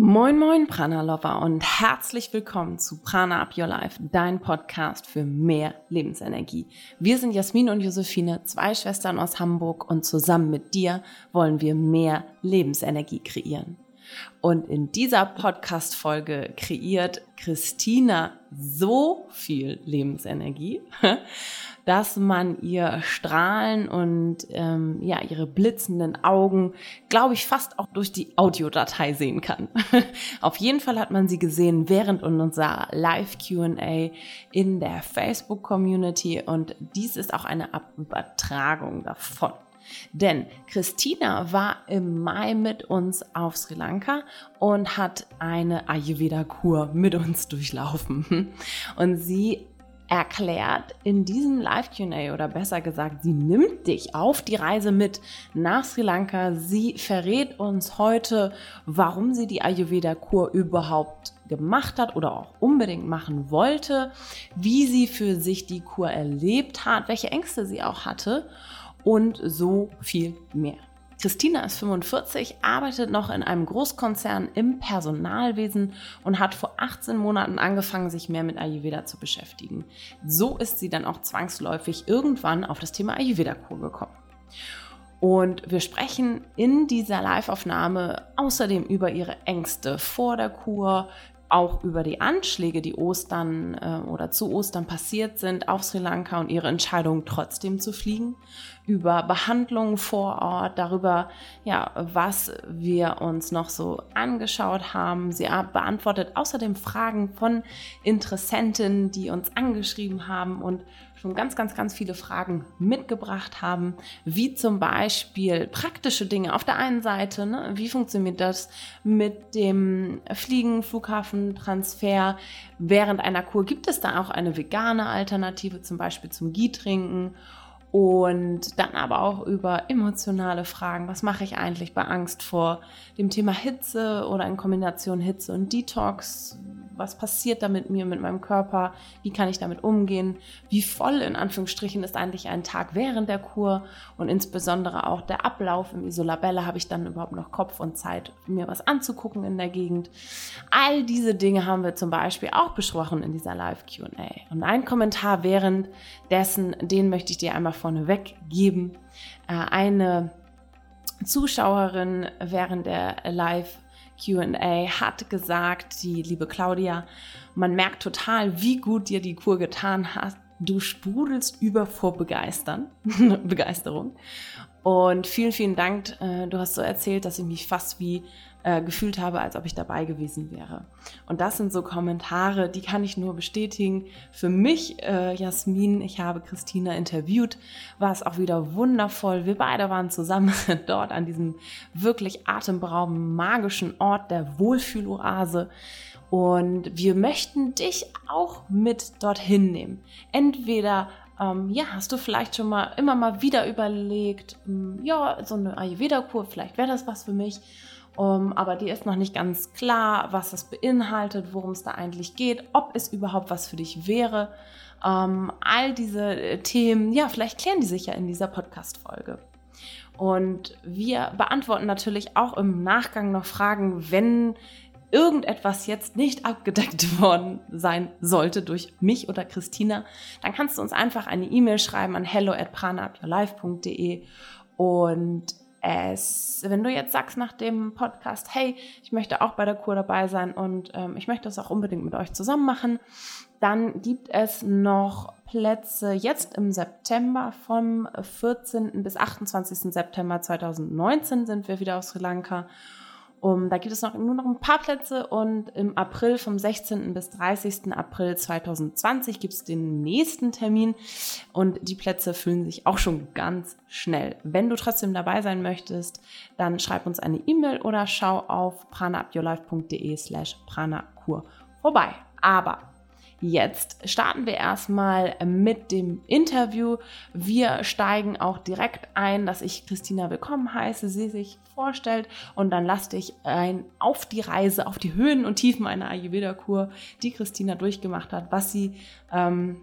Moin moin Prana Lover und herzlich willkommen zu Prana Up Your Life, dein Podcast für mehr Lebensenergie. Wir sind Jasmin und Josephine, zwei Schwestern aus Hamburg und zusammen mit dir wollen wir mehr Lebensenergie kreieren. Und in dieser Podcast-Folge kreiert Christina so viel Lebensenergie, dass man ihr Strahlen und ähm, ja ihre blitzenden Augen, glaube ich, fast auch durch die Audiodatei sehen kann. Auf jeden Fall hat man sie gesehen während unserer Live Q&A in der Facebook Community und dies ist auch eine Übertragung davon. Denn Christina war im Mai mit uns auf Sri Lanka und hat eine Ayurveda-Kur mit uns durchlaufen. Und sie erklärt in diesem Live-QA oder besser gesagt, sie nimmt dich auf die Reise mit nach Sri Lanka. Sie verrät uns heute, warum sie die Ayurveda-Kur überhaupt gemacht hat oder auch unbedingt machen wollte, wie sie für sich die Kur erlebt hat, welche Ängste sie auch hatte und so viel mehr. Christina ist 45, arbeitet noch in einem Großkonzern im Personalwesen und hat vor 18 Monaten angefangen, sich mehr mit Ayurveda zu beschäftigen. So ist sie dann auch zwangsläufig irgendwann auf das Thema Ayurveda-Kur gekommen. Und wir sprechen in dieser Live-Aufnahme außerdem über ihre Ängste vor der Kur, auch über die Anschläge, die Ostern äh, oder zu Ostern passiert sind auf Sri Lanka und ihre Entscheidung trotzdem zu fliegen, über Behandlungen vor Ort, darüber, ja, was wir uns noch so angeschaut haben. Sie beantwortet außerdem Fragen von Interessenten, die uns angeschrieben haben und schon ganz, ganz, ganz viele Fragen mitgebracht haben, wie zum Beispiel praktische Dinge. Auf der einen Seite, ne, wie funktioniert das mit dem Fliegen, Flughafen, Transfer während einer Kur? Gibt es da auch eine vegane Alternative, zum Beispiel zum Gie-Trinken? Und dann aber auch über emotionale Fragen. Was mache ich eigentlich bei Angst vor dem Thema Hitze oder in Kombination Hitze und Detox? Was passiert da mit mir, mit meinem Körper, wie kann ich damit umgehen, wie voll in Anführungsstrichen ist eigentlich ein Tag während der Kur und insbesondere auch der Ablauf im Isolabella, habe ich dann überhaupt noch Kopf und Zeit, mir was anzugucken in der Gegend. All diese Dinge haben wir zum Beispiel auch besprochen in dieser Live-QA. Und ein Kommentar währenddessen, den möchte ich dir einmal vorneweg geben. Äh, eine Zuschauerin während der Live QA hat gesagt, die liebe Claudia, man merkt total, wie gut dir die Kur getan hat. Du sprudelst über vor Begeistern, Begeisterung. Und vielen, vielen Dank. Äh, du hast so erzählt, dass ich mich fast wie äh, gefühlt habe, als ob ich dabei gewesen wäre. Und das sind so Kommentare, die kann ich nur bestätigen. Für mich, äh, Jasmin, ich habe Christina interviewt, war es auch wieder wundervoll. Wir beide waren zusammen dort an diesem wirklich atemberaubenden, magischen Ort der Wohlfühloase. Und wir möchten dich auch mit dorthin nehmen. Entweder ähm, ja, hast du vielleicht schon mal immer mal wieder überlegt, ähm, ja, so eine Ayurveda-Kur, vielleicht wäre das was für mich. Um, aber dir ist noch nicht ganz klar, was das beinhaltet, worum es da eigentlich geht, ob es überhaupt was für dich wäre. Um, all diese äh, Themen, ja, vielleicht klären die sich ja in dieser Podcast-Folge. Und wir beantworten natürlich auch im Nachgang noch Fragen, wenn irgendetwas jetzt nicht abgedeckt worden sein sollte durch mich oder Christina, dann kannst du uns einfach eine E-Mail schreiben an hello at pranaupyourlife.de und es, wenn du jetzt sagst nach dem Podcast, hey, ich möchte auch bei der Kur dabei sein und ähm, ich möchte das auch unbedingt mit euch zusammen machen, dann gibt es noch Plätze jetzt im September vom 14. bis 28. September 2019 sind wir wieder aus Sri Lanka um, da gibt es noch, nur noch ein paar Plätze und im April vom 16. bis 30. April 2020 gibt es den nächsten Termin und die Plätze füllen sich auch schon ganz schnell. Wenn du trotzdem dabei sein möchtest, dann schreib uns eine E-Mail oder schau auf pranaupyourlife.de slash pranakur vorbei. Aber Jetzt starten wir erstmal mit dem Interview. Wir steigen auch direkt ein, dass ich Christina willkommen heiße, sie sich vorstellt und dann lass dich ein auf die Reise, auf die Höhen und Tiefen einer Ayurveda-Kur, die Christina durchgemacht hat, was sie ähm,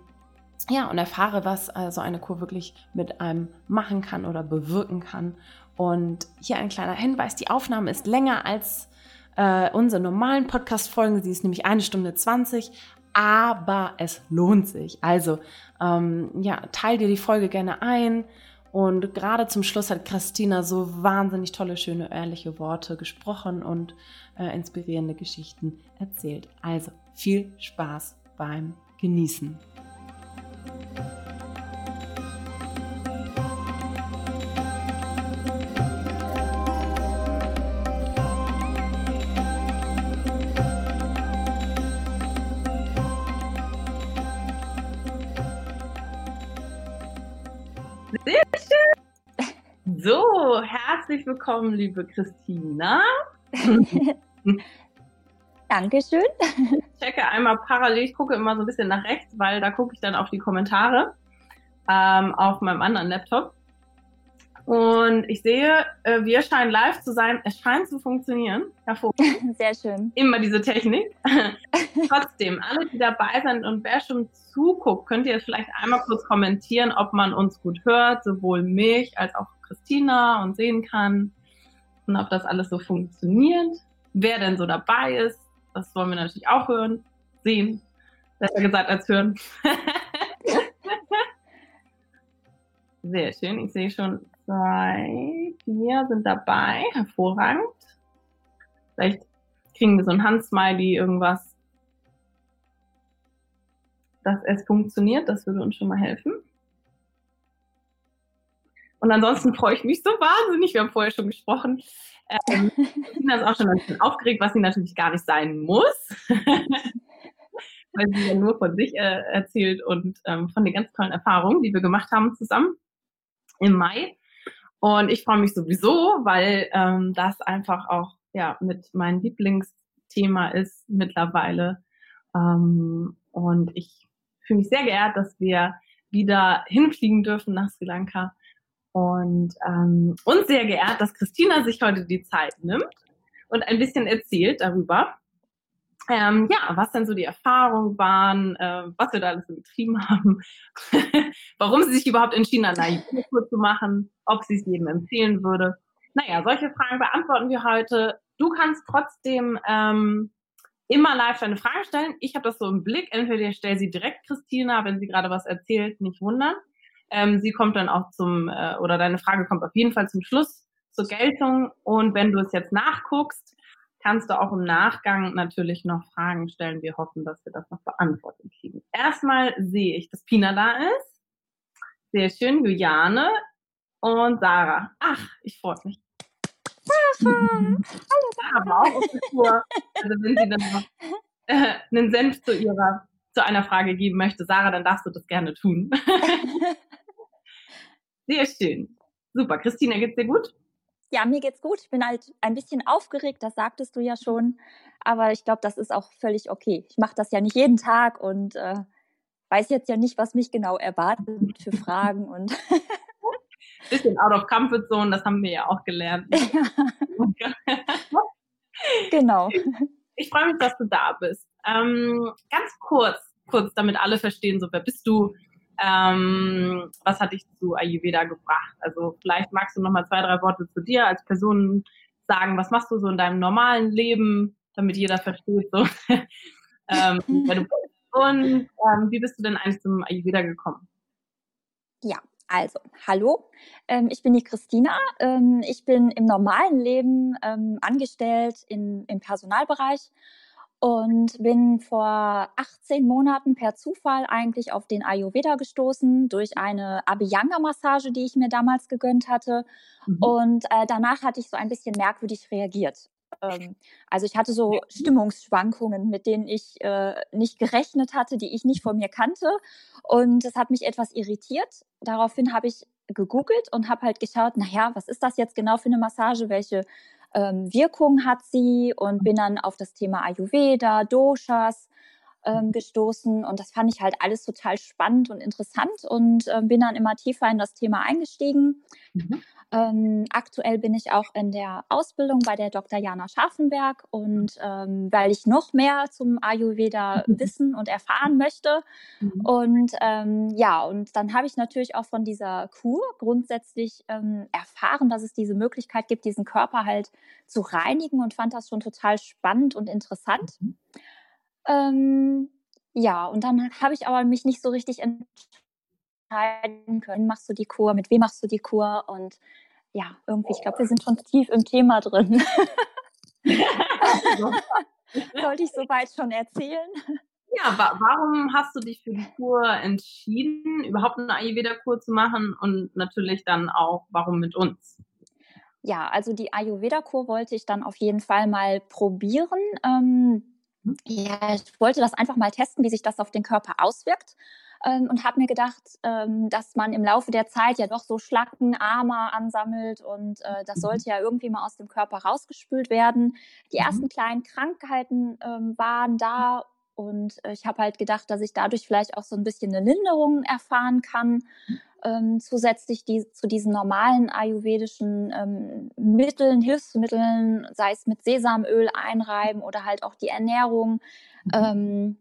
ja, und erfahre, was also eine Kur wirklich mit einem machen kann oder bewirken kann. Und hier ein kleiner Hinweis, die Aufnahme ist länger als äh, unsere normalen Podcast-Folgen. Sie ist nämlich eine Stunde 20, aber es lohnt sich. Also, ähm, ja, teil dir die Folge gerne ein. Und gerade zum Schluss hat Christina so wahnsinnig tolle, schöne, ehrliche Worte gesprochen und äh, inspirierende Geschichten erzählt. Also viel Spaß beim Genießen. Sehr schön. So, herzlich willkommen, liebe Christina. Dankeschön. Ich checke einmal parallel, ich gucke immer so ein bisschen nach rechts, weil da gucke ich dann auf die Kommentare ähm, auf meinem anderen Laptop. Und ich sehe, äh, wir scheinen live zu sein. Es scheint zu funktionieren. Hervorragend. Sehr schön. Immer diese Technik. Trotzdem, alle, die dabei sind und wer schon zuguckt, könnt ihr jetzt vielleicht einmal kurz kommentieren, ob man uns gut hört, sowohl mich als auch Christina und sehen kann und ob das alles so funktioniert. Wer denn so dabei ist, das wollen wir natürlich auch hören, sehen. Besser gesagt als hören. Sehr schön. Ich sehe schon zwei, vier sind dabei. Hervorragend. Vielleicht kriegen wir so ein Handsmiley, irgendwas, dass es funktioniert. Das würde uns schon mal helfen. Und ansonsten freue ich mich so wahnsinnig. Wir haben vorher schon gesprochen. Ähm, Tina ist auch schon ein bisschen aufgeregt, was sie natürlich gar nicht sein muss. Weil sie ja nur von sich äh, erzählt und ähm, von den ganz tollen Erfahrungen, die wir gemacht haben zusammen im Mai. Und ich freue mich sowieso, weil ähm, das einfach auch ja mit meinem Lieblingsthema ist mittlerweile. Ähm, und ich fühle mich sehr geehrt, dass wir wieder hinfliegen dürfen nach Sri Lanka. Und ähm, uns sehr geehrt, dass Christina sich heute die Zeit nimmt und ein bisschen erzählt darüber, ähm, ja, was denn so die Erfahrungen waren, äh, was wir da alles so getrieben haben, warum sie sich überhaupt entschieden hat, eine Kur zu machen, ob sie es jedem empfehlen würde. Naja, solche Fragen beantworten wir heute. Du kannst trotzdem ähm, immer live deine Fragen stellen. Ich habe das so im Blick. Entweder ich stelle sie direkt Christina, wenn sie gerade was erzählt, nicht wundern. Ähm, sie kommt dann auch zum, äh, oder deine Frage kommt auf jeden Fall zum Schluss zur Geltung. Und wenn du es jetzt nachguckst, kannst du auch im Nachgang natürlich noch Fragen stellen. Wir hoffen, dass wir das noch beantwortet kriegen. Erstmal sehe ich, dass Pina da ist. Sehr schön, Juliane und Sarah. Ach, ich freue mich. Sarah! Hallo, Sarah auch auf der Tour. Also wenn sie dann noch äh, einen Senf zu ihrer, zu einer Frage geben möchte, Sarah, dann darfst du das gerne tun. Sehr schön. Super. Christina, geht's dir gut? Ja, mir geht's gut. Ich bin halt ein bisschen aufgeregt, das sagtest du ja schon. Aber ich glaube, das ist auch völlig okay. Ich mache das ja nicht jeden Tag und äh, weiß jetzt ja nicht, was mich genau erwartet für Fragen und bisschen out of comfort zone, das haben wir ja auch gelernt. Ja. genau. Ich, ich freue mich, dass du da bist. Ähm, ganz kurz, kurz, damit alle verstehen, so wer bist du? Ähm, was hat dich zu Ayurveda gebracht? Also vielleicht magst du noch mal zwei, drei Worte zu dir als Person sagen. Was machst du so in deinem normalen Leben, damit jeder versteht, so, ähm, wer du bist. Und ähm, wie bist du denn eigentlich zum Ayurveda gekommen? Ja, also, hallo, ähm, ich bin die Christina. Ähm, ich bin im normalen Leben ähm, angestellt in, im Personalbereich und bin vor 18 Monaten per Zufall eigentlich auf den Ayurveda gestoßen durch eine Abhyanga-Massage, die ich mir damals gegönnt hatte. Mhm. Und äh, danach hatte ich so ein bisschen merkwürdig reagiert. Ähm, also ich hatte so Stimmungsschwankungen, mit denen ich äh, nicht gerechnet hatte, die ich nicht von mir kannte. Und das hat mich etwas irritiert. Daraufhin habe ich gegoogelt und habe halt geschaut, naja, was ist das jetzt genau für eine Massage? Welche ähm, Wirkung hat sie und bin dann auf das Thema Ayurveda, Doshas ähm, gestoßen und das fand ich halt alles total spannend und interessant und äh, bin dann immer tiefer in das Thema eingestiegen. Mhm. Ähm, aktuell bin ich auch in der Ausbildung bei der Dr. Jana Scharfenberg und ähm, weil ich noch mehr zum Ayurveda wissen und erfahren möchte. Mhm. Und ähm, ja, und dann habe ich natürlich auch von dieser Kur grundsätzlich ähm, erfahren, dass es diese Möglichkeit gibt, diesen Körper halt zu reinigen und fand das schon total spannend und interessant. Mhm. Ähm, ja, und dann habe ich aber mich nicht so richtig entscheiden können, machst du die Kur, mit wem machst du die Kur und ja, irgendwie, ich glaube, wir sind schon tief im Thema drin. Sollte ich soweit schon erzählen? Ja, wa warum hast du dich für die Kur entschieden, überhaupt eine Ayurveda-Kur zu machen und natürlich dann auch, warum mit uns? Ja, also die Ayurveda-Kur wollte ich dann auf jeden Fall mal probieren. Ähm. Ja, ich wollte das einfach mal testen, wie sich das auf den Körper auswirkt. Ähm, und habe mir gedacht, ähm, dass man im Laufe der Zeit ja doch so Schlacken, Arme ansammelt und äh, das mhm. sollte ja irgendwie mal aus dem Körper rausgespült werden. Die mhm. ersten kleinen Krankheiten ähm, waren da und ich habe halt gedacht, dass ich dadurch vielleicht auch so ein bisschen eine Linderung erfahren kann ähm, zusätzlich die, zu diesen normalen ayurvedischen ähm, Mitteln, Hilfsmitteln, sei es mit Sesamöl einreiben oder halt auch die Ernährung. Mhm. Ähm,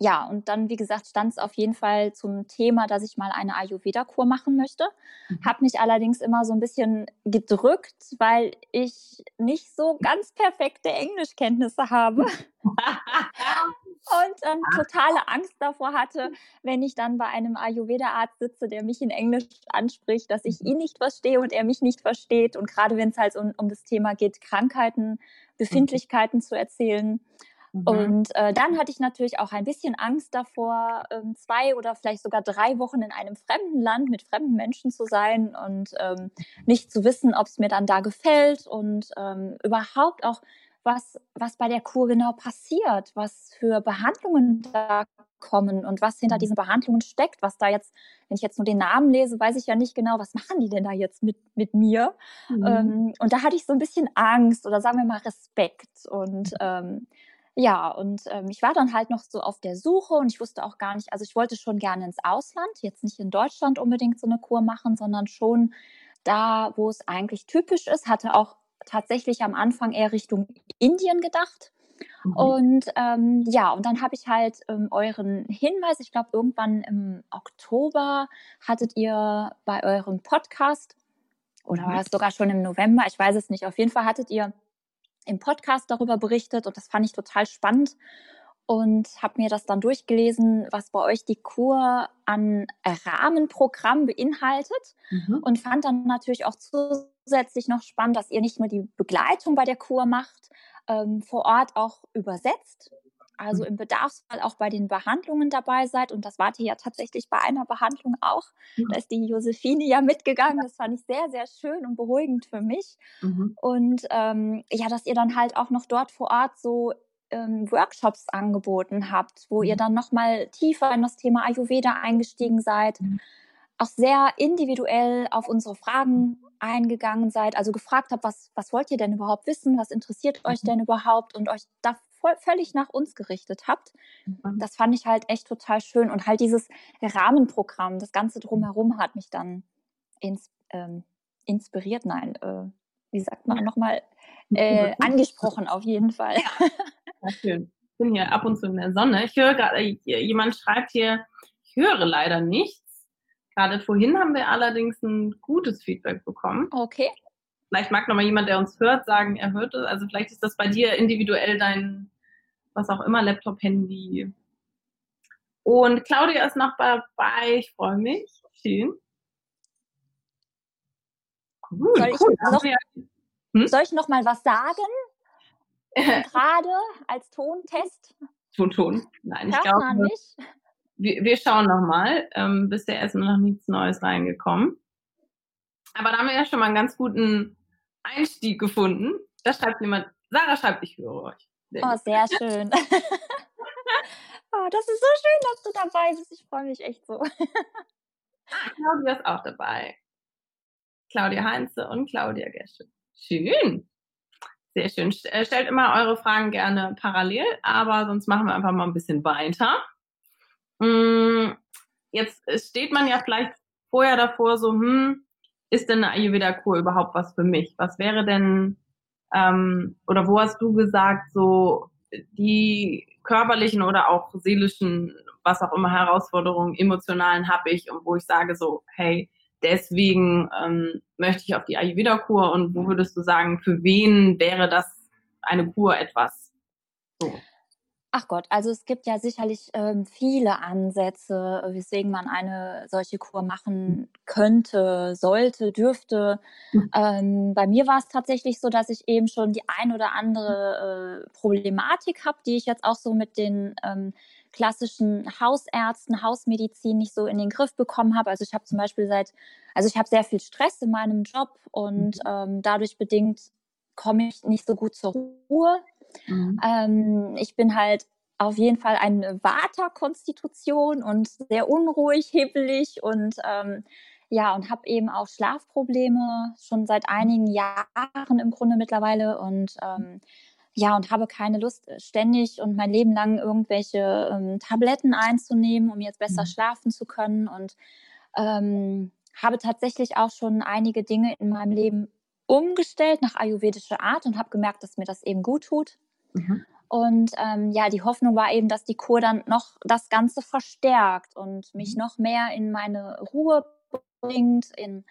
ja, und dann, wie gesagt, stand es auf jeden Fall zum Thema, dass ich mal eine Ayurveda-Kur machen möchte. Mhm. Habe mich allerdings immer so ein bisschen gedrückt, weil ich nicht so ganz perfekte Englischkenntnisse habe. und ähm, totale Angst davor hatte, wenn ich dann bei einem Ayurveda-Arzt sitze, der mich in Englisch anspricht, dass ich mhm. ihn nicht verstehe und er mich nicht versteht. Und gerade wenn es halt um, um das Thema geht, Krankheiten, mhm. Befindlichkeiten zu erzählen. Mhm. Und äh, dann hatte ich natürlich auch ein bisschen Angst davor, ähm, zwei oder vielleicht sogar drei Wochen in einem fremden Land mit fremden Menschen zu sein und ähm, nicht zu wissen, ob es mir dann da gefällt und ähm, überhaupt auch was, was bei der Kur genau passiert, was für Behandlungen da kommen und was hinter mhm. diesen Behandlungen steckt, was da jetzt, wenn ich jetzt nur den Namen lese, weiß ich ja nicht genau, was machen die denn da jetzt mit, mit mir. Mhm. Ähm, und da hatte ich so ein bisschen Angst oder sagen wir mal Respekt. Und ähm, ja, und ähm, ich war dann halt noch so auf der Suche und ich wusste auch gar nicht, also ich wollte schon gerne ins Ausland, jetzt nicht in Deutschland unbedingt so eine Kur machen, sondern schon da, wo es eigentlich typisch ist, hatte auch tatsächlich am Anfang eher Richtung Indien gedacht. Mhm. Und ähm, ja, und dann habe ich halt ähm, euren Hinweis, ich glaube, irgendwann im Oktober hattet ihr bei eurem Podcast, oder war mhm. es sogar schon im November, ich weiß es nicht, auf jeden Fall hattet ihr im Podcast darüber berichtet und das fand ich total spannend und habe mir das dann durchgelesen, was bei euch die Kur an Rahmenprogramm beinhaltet mhm. und fand dann natürlich auch zusätzlich noch spannend, dass ihr nicht nur die Begleitung bei der Kur macht, ähm, vor Ort auch übersetzt, also mhm. im Bedarfsfall auch bei den Behandlungen dabei seid. Und das wart ihr ja tatsächlich bei einer Behandlung auch. Mhm. Da ist die Josephine ja mitgegangen. Das fand ich sehr, sehr schön und beruhigend für mich. Mhm. Und ähm, ja, dass ihr dann halt auch noch dort vor Ort so ähm, Workshops angeboten habt, wo ihr mhm. dann nochmal tiefer in das Thema Ayurveda eingestiegen seid, mhm. auch sehr individuell auf unsere Fragen eingegangen seid, also gefragt habt, was, was wollt ihr denn überhaupt wissen, was interessiert euch mhm. denn überhaupt und euch da voll, völlig nach uns gerichtet habt. Das fand ich halt echt total schön und halt dieses Rahmenprogramm, das Ganze drumherum hat mich dann ins, ähm, inspiriert, nein, äh, wie sagt man nochmal, äh, angesprochen auf jeden Fall. Ja, schön. Ich bin hier ab und zu in der Sonne. Ich höre gerade, jemand schreibt hier, ich höre leider nichts. Gerade vorhin haben wir allerdings ein gutes Feedback bekommen. Okay. Vielleicht mag noch mal jemand, der uns hört, sagen, er hört es. Also vielleicht ist das bei dir individuell dein, was auch immer, Laptop, Handy. Und Claudia ist noch dabei. Ich freue mich. Schön. Cool, soll, ich cool. noch, hm? soll ich noch mal was sagen? Gerade als Tontest? Ton, Ton. Nein, ich glaube nicht. Wir, wir schauen noch mal. Ähm, bisher ist noch nichts Neues reingekommen. Aber da haben wir ja schon mal einen ganz guten Einstieg gefunden. Da schreibt jemand, Sarah schreibt, ich höre euch. Sehr oh, sehr schön. oh, das ist so schön, dass du dabei bist. Ich freue mich echt so. ah, Claudia ist auch dabei. Claudia Heinze und Claudia Gesche. Schön. Sehr schön. Äh, stellt immer eure Fragen gerne parallel, aber sonst machen wir einfach mal ein bisschen weiter. Mm, jetzt steht man ja vielleicht vorher davor so, hm, ist denn eine Ayurveda-Kur überhaupt was für mich? Was wäre denn, ähm, oder wo hast du gesagt, so die körperlichen oder auch seelischen, was auch immer Herausforderungen, emotionalen habe ich und wo ich sage so, hey, deswegen ähm, möchte ich auf die Ayurveda-Kur und wo würdest du sagen, für wen wäre das eine Kur etwas? So. Ach Gott, also es gibt ja sicherlich ähm, viele Ansätze, weswegen man eine solche Kur machen könnte, sollte, dürfte. Mhm. Ähm, bei mir war es tatsächlich so, dass ich eben schon die ein oder andere äh, Problematik habe, die ich jetzt auch so mit den ähm, klassischen Hausärzten, Hausmedizin nicht so in den Griff bekommen habe. Also ich habe zum Beispiel seit, also ich habe sehr viel Stress in meinem Job und mhm. ähm, dadurch bedingt komme ich nicht so gut zur Ruhe. Mhm. Ähm, ich bin halt auf jeden Fall eine Vata-Konstitution und sehr unruhig, hibbelig und ähm, ja, und habe eben auch Schlafprobleme schon seit einigen Jahren im Grunde mittlerweile und ähm, ja, und habe keine Lust, äh, ständig und mein Leben lang irgendwelche ähm, Tabletten einzunehmen, um jetzt besser mhm. schlafen zu können und ähm, habe tatsächlich auch schon einige Dinge in meinem Leben umgestellt nach ayurvedischer Art und habe gemerkt, dass mir das eben gut tut. Mhm. Und ähm, ja, die Hoffnung war eben, dass die Kur dann noch das Ganze verstärkt und mich mhm. noch mehr in meine Ruhe bringt, in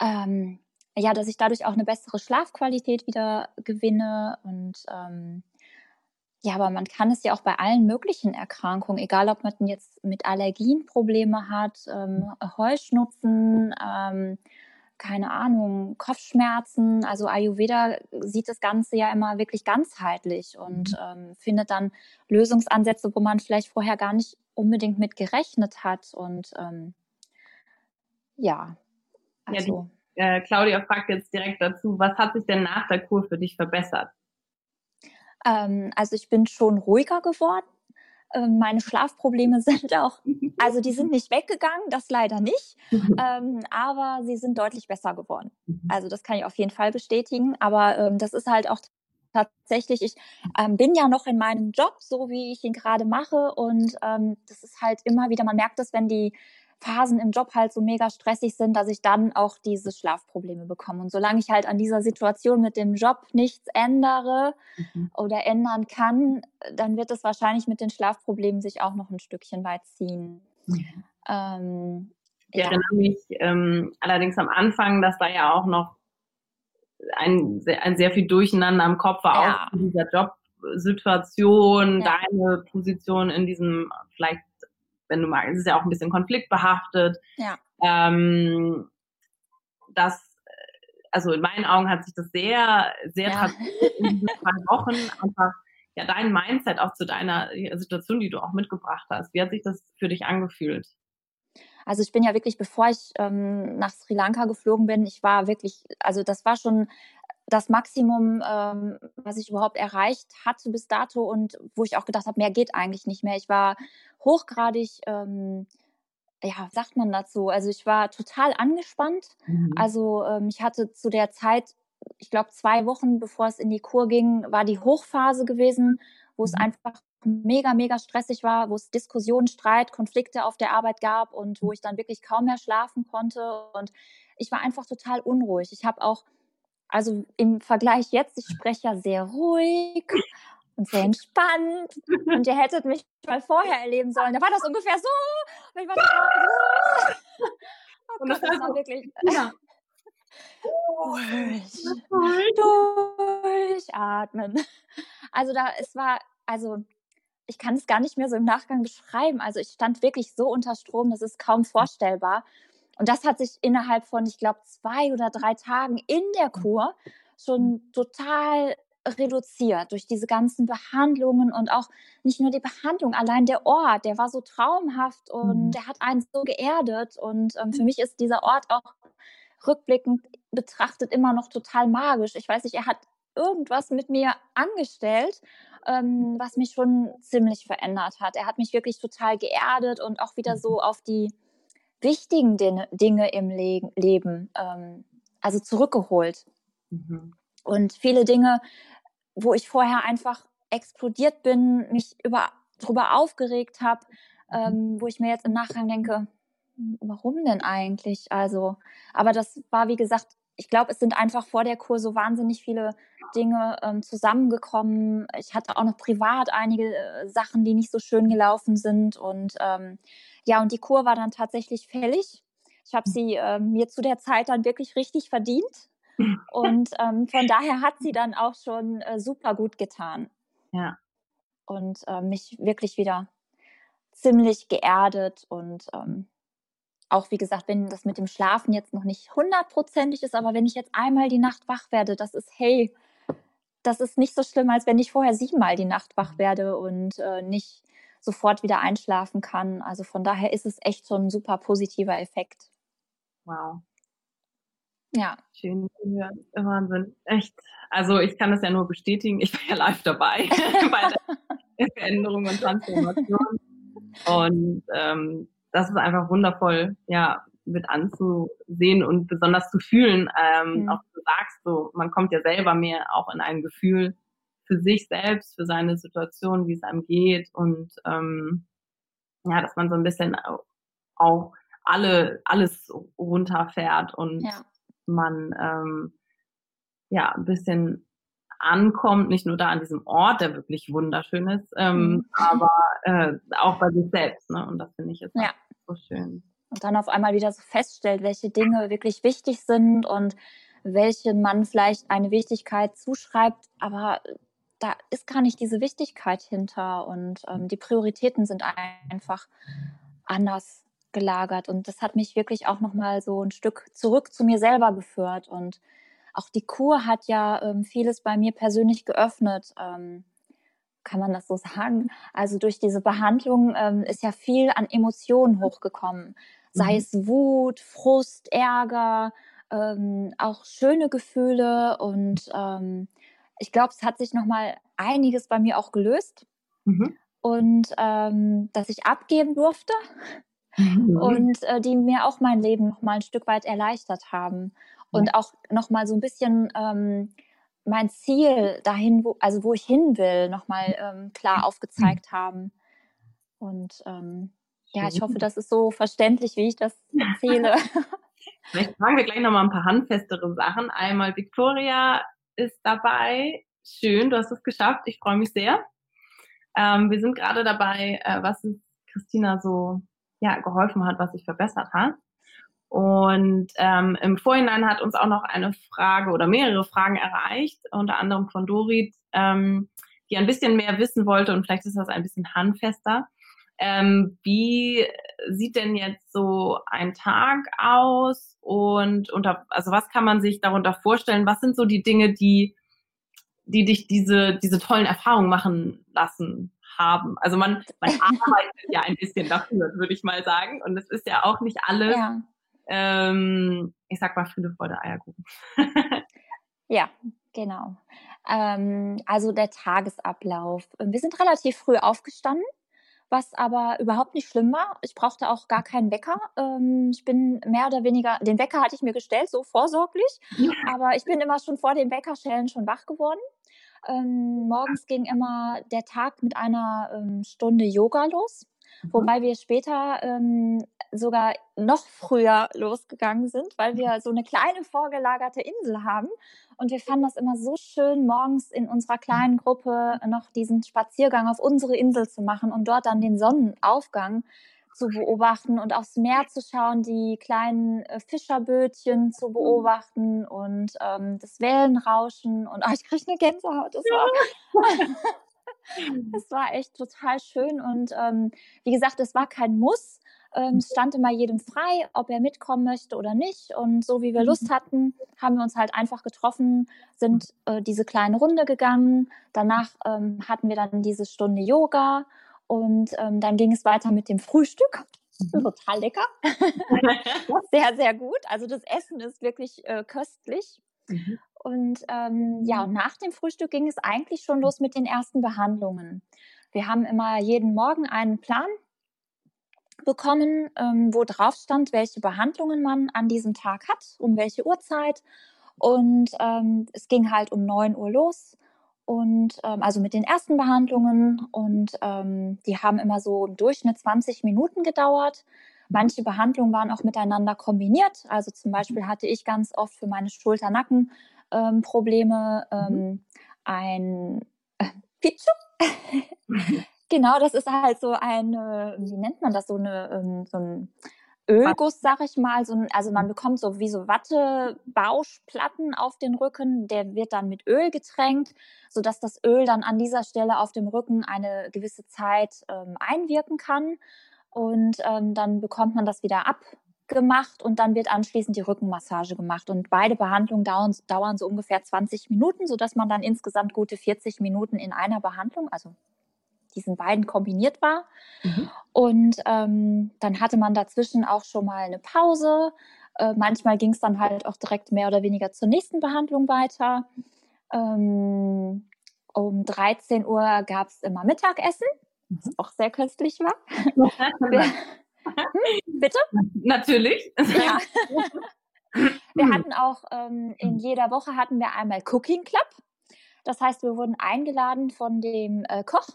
ähm, ja, dass ich dadurch auch eine bessere Schlafqualität wieder gewinne und ähm, ja, aber man kann es ja auch bei allen möglichen Erkrankungen, egal ob man jetzt mit Allergien Probleme hat, ähm, Heuschnupfen, ähm, keine Ahnung, Kopfschmerzen. Also Ayurveda sieht das Ganze ja immer wirklich ganzheitlich und mhm. ähm, findet dann Lösungsansätze, wo man vielleicht vorher gar nicht unbedingt mit gerechnet hat. Und ähm, ja, also. Ja, äh, Claudia fragt jetzt direkt dazu, was hat sich denn nach der Kur für dich verbessert? Ähm, also ich bin schon ruhiger geworden. Ähm, meine Schlafprobleme sind auch, also die sind nicht weggegangen, das leider nicht, ähm, aber sie sind deutlich besser geworden. Mhm. Also das kann ich auf jeden Fall bestätigen, aber ähm, das ist halt auch tatsächlich, ich ähm, bin ja noch in meinem Job, so wie ich ihn gerade mache und ähm, das ist halt immer wieder, man merkt es, wenn die Phasen im Job halt so mega stressig sind, dass ich dann auch diese Schlafprobleme bekomme. Und solange ich halt an dieser Situation mit dem Job nichts ändere mhm. oder ändern kann, dann wird es wahrscheinlich mit den Schlafproblemen sich auch noch ein Stückchen weit ziehen. Mhm. Ähm, ich ja. erinnere mich ähm, allerdings am Anfang, dass da ja auch noch ein, ein sehr viel Durcheinander am Kopf war, ja. auch in dieser Jobsituation, ja. deine Position in diesem vielleicht wenn du magst. Es ist ja auch ein bisschen konfliktbehaftet. Ja. Ähm, das, also in meinen Augen hat sich das sehr, sehr ja. in diesen zwei Wochen einfach ja dein Mindset auch zu deiner Situation, die du auch mitgebracht hast. Wie hat sich das für dich angefühlt? Also ich bin ja wirklich, bevor ich ähm, nach Sri Lanka geflogen bin, ich war wirklich, also das war schon das Maximum, ähm, was ich überhaupt erreicht hatte bis dato und wo ich auch gedacht habe, mehr geht eigentlich nicht mehr. Ich war hochgradig, ähm, ja, sagt man dazu? Also ich war total angespannt. Mhm. Also ähm, ich hatte zu der Zeit, ich glaube zwei Wochen bevor es in die Kur ging, war die Hochphase gewesen, wo es mhm. einfach mega, mega stressig war, wo es Diskussionen, Streit, Konflikte auf der Arbeit gab und wo ich dann wirklich kaum mehr schlafen konnte. Und ich war einfach total unruhig. Ich habe auch also im Vergleich jetzt, ich spreche ja sehr ruhig und sehr entspannt. Und ihr hättet mich mal vorher erleben sollen. Da war das ungefähr so. Ich war so. Oh und das, das war wirklich. Ja. Durch, durchatmen. Also da, es war, also ich kann es gar nicht mehr so im Nachgang beschreiben. Also ich stand wirklich so unter Strom, das ist kaum vorstellbar. Und das hat sich innerhalb von, ich glaube, zwei oder drei Tagen in der Kur schon total reduziert durch diese ganzen Behandlungen und auch nicht nur die Behandlung, allein der Ort, der war so traumhaft und mhm. der hat einen so geerdet. Und ähm, für mich ist dieser Ort auch rückblickend betrachtet immer noch total magisch. Ich weiß nicht, er hat irgendwas mit mir angestellt, ähm, was mich schon ziemlich verändert hat. Er hat mich wirklich total geerdet und auch wieder so mhm. auf die wichtigen Dinge im Le Leben, ähm, also zurückgeholt. Mhm. Und viele Dinge, wo ich vorher einfach explodiert bin, mich über, drüber aufgeregt habe, ähm, wo ich mir jetzt im Nachgang denke, warum denn eigentlich? Also, aber das war, wie gesagt, ich glaube, es sind einfach vor der Kur so wahnsinnig viele Dinge ähm, zusammengekommen. Ich hatte auch noch privat einige äh, Sachen, die nicht so schön gelaufen sind. Und ähm, ja, und die Kur war dann tatsächlich fällig. Ich habe sie äh, mir zu der Zeit dann wirklich richtig verdient. Und ähm, von daher hat sie dann auch schon äh, super gut getan. Ja. Und äh, mich wirklich wieder ziemlich geerdet und ähm, auch wie gesagt, wenn das mit dem Schlafen jetzt noch nicht hundertprozentig ist, aber wenn ich jetzt einmal die Nacht wach werde, das ist, hey, das ist nicht so schlimm, als wenn ich vorher siebenmal die Nacht wach werde und äh, nicht sofort wieder einschlafen kann. Also von daher ist es echt so ein super positiver Effekt. Wow. Ja. Schön Ja, Wahnsinn. Echt. Also ich kann das ja nur bestätigen. Ich war ja live dabei bei der Veränderung und Transformation. Und ähm, das ist einfach wundervoll, ja, mit anzusehen und besonders zu fühlen. Ähm, mhm. Auch du sagst so, man kommt ja selber mehr auch in ein Gefühl für sich selbst, für seine Situation, wie es einem geht und ähm, ja, dass man so ein bisschen auch alle alles runterfährt und ja. man ähm, ja ein bisschen ankommt, nicht nur da an diesem Ort, der wirklich wunderschön ist, ähm, mhm. aber äh, auch bei sich selbst. Ne? Und das finde ich jetzt ja. so schön. Und dann auf einmal wieder so feststellt, welche Dinge wirklich wichtig sind und welchen man vielleicht eine Wichtigkeit zuschreibt, aber da ist gar nicht diese Wichtigkeit hinter und ähm, die Prioritäten sind einfach anders gelagert und das hat mich wirklich auch noch mal so ein Stück zurück zu mir selber geführt und auch die Kur hat ja ähm, vieles bei mir persönlich geöffnet. Ähm, kann man das so sagen? Also durch diese Behandlung ähm, ist ja viel an Emotionen hochgekommen. Sei mhm. es Wut, Frust, Ärger, ähm, auch schöne Gefühle. Und ähm, ich glaube, es hat sich nochmal einiges bei mir auch gelöst. Mhm. Und ähm, dass ich abgeben durfte. Mhm. Und äh, die mir auch mein Leben nochmal ein Stück weit erleichtert haben und auch nochmal so ein bisschen ähm, mein Ziel dahin, wo, also wo ich hin will, nochmal ähm, klar aufgezeigt haben. Und ähm, ja, ich hoffe, das ist so verständlich, wie ich das erzähle. Vielleicht fragen wir gleich nochmal ein paar handfestere Sachen. Einmal Victoria ist dabei. Schön, du hast es geschafft. Ich freue mich sehr. Ähm, wir sind gerade dabei, äh, was Christina so ja, geholfen hat, was sich verbessert hat. Und ähm, im Vorhinein hat uns auch noch eine Frage oder mehrere Fragen erreicht, unter anderem von Dorit, ähm, die ein bisschen mehr wissen wollte und vielleicht ist das ein bisschen handfester. Ähm, wie sieht denn jetzt so ein Tag aus und unter, also was kann man sich darunter vorstellen? Was sind so die Dinge, die, die dich diese, diese tollen Erfahrungen machen lassen haben? Also man, man arbeitet ja ein bisschen dafür, würde ich mal sagen. Und es ist ja auch nicht alles ja ähm, ich sag mal Friede, Freude, Eierkuchen. ja, genau. Ähm, also der Tagesablauf. Wir sind relativ früh aufgestanden, was aber überhaupt nicht schlimm war. Ich brauchte auch gar keinen Wecker. Ähm, ich bin mehr oder weniger, den Wecker hatte ich mir gestellt, so vorsorglich, aber ich bin immer schon vor dem Weckerstellen schon wach geworden. Ähm, morgens ging immer der Tag mit einer ähm, Stunde Yoga los. Mhm. Wobei wir später ähm, sogar noch früher losgegangen sind, weil wir so eine kleine vorgelagerte Insel haben. Und wir fanden das immer so schön, morgens in unserer kleinen Gruppe noch diesen Spaziergang auf unsere Insel zu machen und dort dann den Sonnenaufgang zu beobachten und aufs Meer zu schauen, die kleinen äh, Fischerbötchen zu mhm. beobachten und ähm, das Wellenrauschen. Und oh, ich kriege eine Gänsehaut. Das war, Es war echt total schön und ähm, wie gesagt, es war kein Muss. Ähm, es stand immer jedem frei, ob er mitkommen möchte oder nicht. Und so wie wir Lust mhm. hatten, haben wir uns halt einfach getroffen, sind äh, diese kleine Runde gegangen. Danach ähm, hatten wir dann diese Stunde Yoga und ähm, dann ging es weiter mit dem Frühstück. Mhm. Total lecker. sehr, sehr gut. Also das Essen ist wirklich äh, köstlich. Mhm. Und ähm, ja, und nach dem Frühstück ging es eigentlich schon los mit den ersten Behandlungen. Wir haben immer jeden Morgen einen Plan bekommen, ähm, wo drauf stand, welche Behandlungen man an diesem Tag hat, um welche Uhrzeit. Und ähm, es ging halt um 9 Uhr los. Und ähm, also mit den ersten Behandlungen und ähm, die haben immer so im Durchschnitt 20 Minuten gedauert. Manche Behandlungen waren auch miteinander kombiniert. Also zum Beispiel hatte ich ganz oft für meine Schulter-Nacken-Probleme ähm, mhm. ein äh, Pichu. genau, das ist halt so eine, wie nennt man das, so, eine, ähm, so ein Ölguss, sag ich mal. So ein, also man bekommt so wie so Wattebauschplatten auf den Rücken. Der wird dann mit Öl getränkt, sodass das Öl dann an dieser Stelle auf dem Rücken eine gewisse Zeit ähm, einwirken kann und ähm, dann bekommt man das wieder abgemacht und dann wird anschließend die Rückenmassage gemacht. Und beide Behandlungen dauern, dauern so ungefähr 20 Minuten, sodass man dann insgesamt gute 40 Minuten in einer Behandlung, also diesen beiden kombiniert war. Mhm. Und ähm, dann hatte man dazwischen auch schon mal eine Pause. Äh, manchmal ging es dann halt auch direkt mehr oder weniger zur nächsten Behandlung weiter. Ähm, um 13 Uhr gab es immer Mittagessen was mhm. auch sehr köstlich war. Bitte? Natürlich. Ja. Wir hatten auch ähm, in jeder Woche hatten wir einmal Cooking Club. Das heißt, wir wurden eingeladen von dem äh, Koch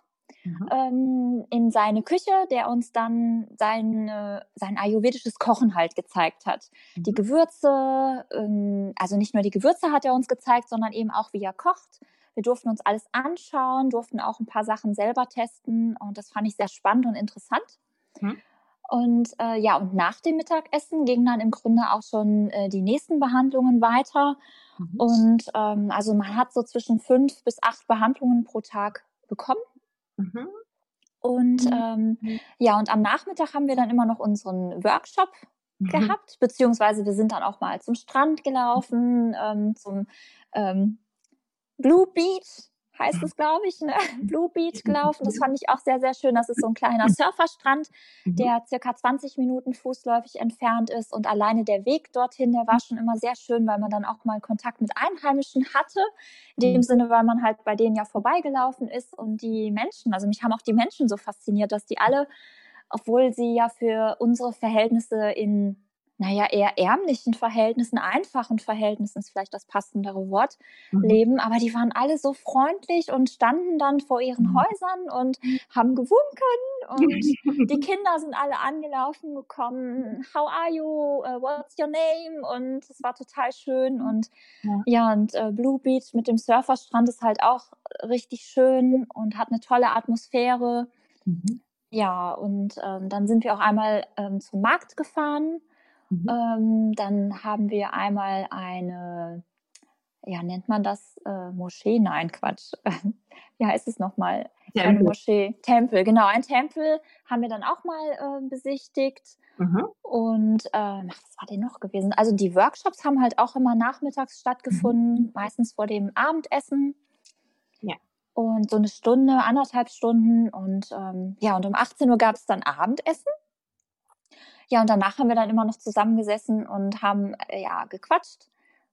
mhm. ähm, in seine Küche, der uns dann sein, äh, sein ayurvedisches Kochen halt gezeigt hat. Mhm. Die Gewürze, ähm, also nicht nur die Gewürze hat er uns gezeigt, sondern eben auch, wie er kocht. Wir durften uns alles anschauen, durften auch ein paar Sachen selber testen und das fand ich sehr spannend und interessant. Mhm. Und äh, ja, und nach dem Mittagessen gingen dann im Grunde auch schon äh, die nächsten Behandlungen weiter. Mhm. Und ähm, also man hat so zwischen fünf bis acht Behandlungen pro Tag bekommen. Mhm. Und mhm. ähm, ja, und am Nachmittag haben wir dann immer noch unseren Workshop mhm. gehabt, beziehungsweise wir sind dann auch mal zum Strand gelaufen, ähm, zum ähm, Blue Beach heißt es, glaube ich, ne? Blue Beach gelaufen. Das fand ich auch sehr, sehr schön. Das ist so ein kleiner Surferstrand, mhm. der circa 20 Minuten fußläufig entfernt ist. Und alleine der Weg dorthin, der war schon immer sehr schön, weil man dann auch mal Kontakt mit Einheimischen hatte. In dem mhm. Sinne, weil man halt bei denen ja vorbeigelaufen ist. Und die Menschen, also mich haben auch die Menschen so fasziniert, dass die alle, obwohl sie ja für unsere Verhältnisse in naja, eher ärmlichen Verhältnissen, einfachen Verhältnissen ist vielleicht das passendere Wort, mhm. leben. Aber die waren alle so freundlich und standen dann vor ihren mhm. Häusern und haben gewunken. Und die Kinder sind alle angelaufen gekommen. How are you? Uh, what's your name? Und es war total schön. Und ja, ja und äh, Blue Beach mit dem Surferstrand ist halt auch richtig schön und hat eine tolle Atmosphäre. Mhm. Ja, und ähm, dann sind wir auch einmal ähm, zum Markt gefahren Mhm. Ähm, dann haben wir einmal eine, ja, nennt man das äh, Moschee? Nein, Quatsch. Wie heißt es nochmal? Eine Moschee, Tempel, genau, ein Tempel haben wir dann auch mal äh, besichtigt. Mhm. Und äh, was war denn noch gewesen? Also die Workshops haben halt auch immer nachmittags stattgefunden, mhm. meistens vor dem Abendessen. Ja. Und so eine Stunde, anderthalb Stunden. Und ähm, ja, und um 18 Uhr gab es dann Abendessen. Ja, und danach haben wir dann immer noch zusammengesessen und haben äh, ja gequatscht.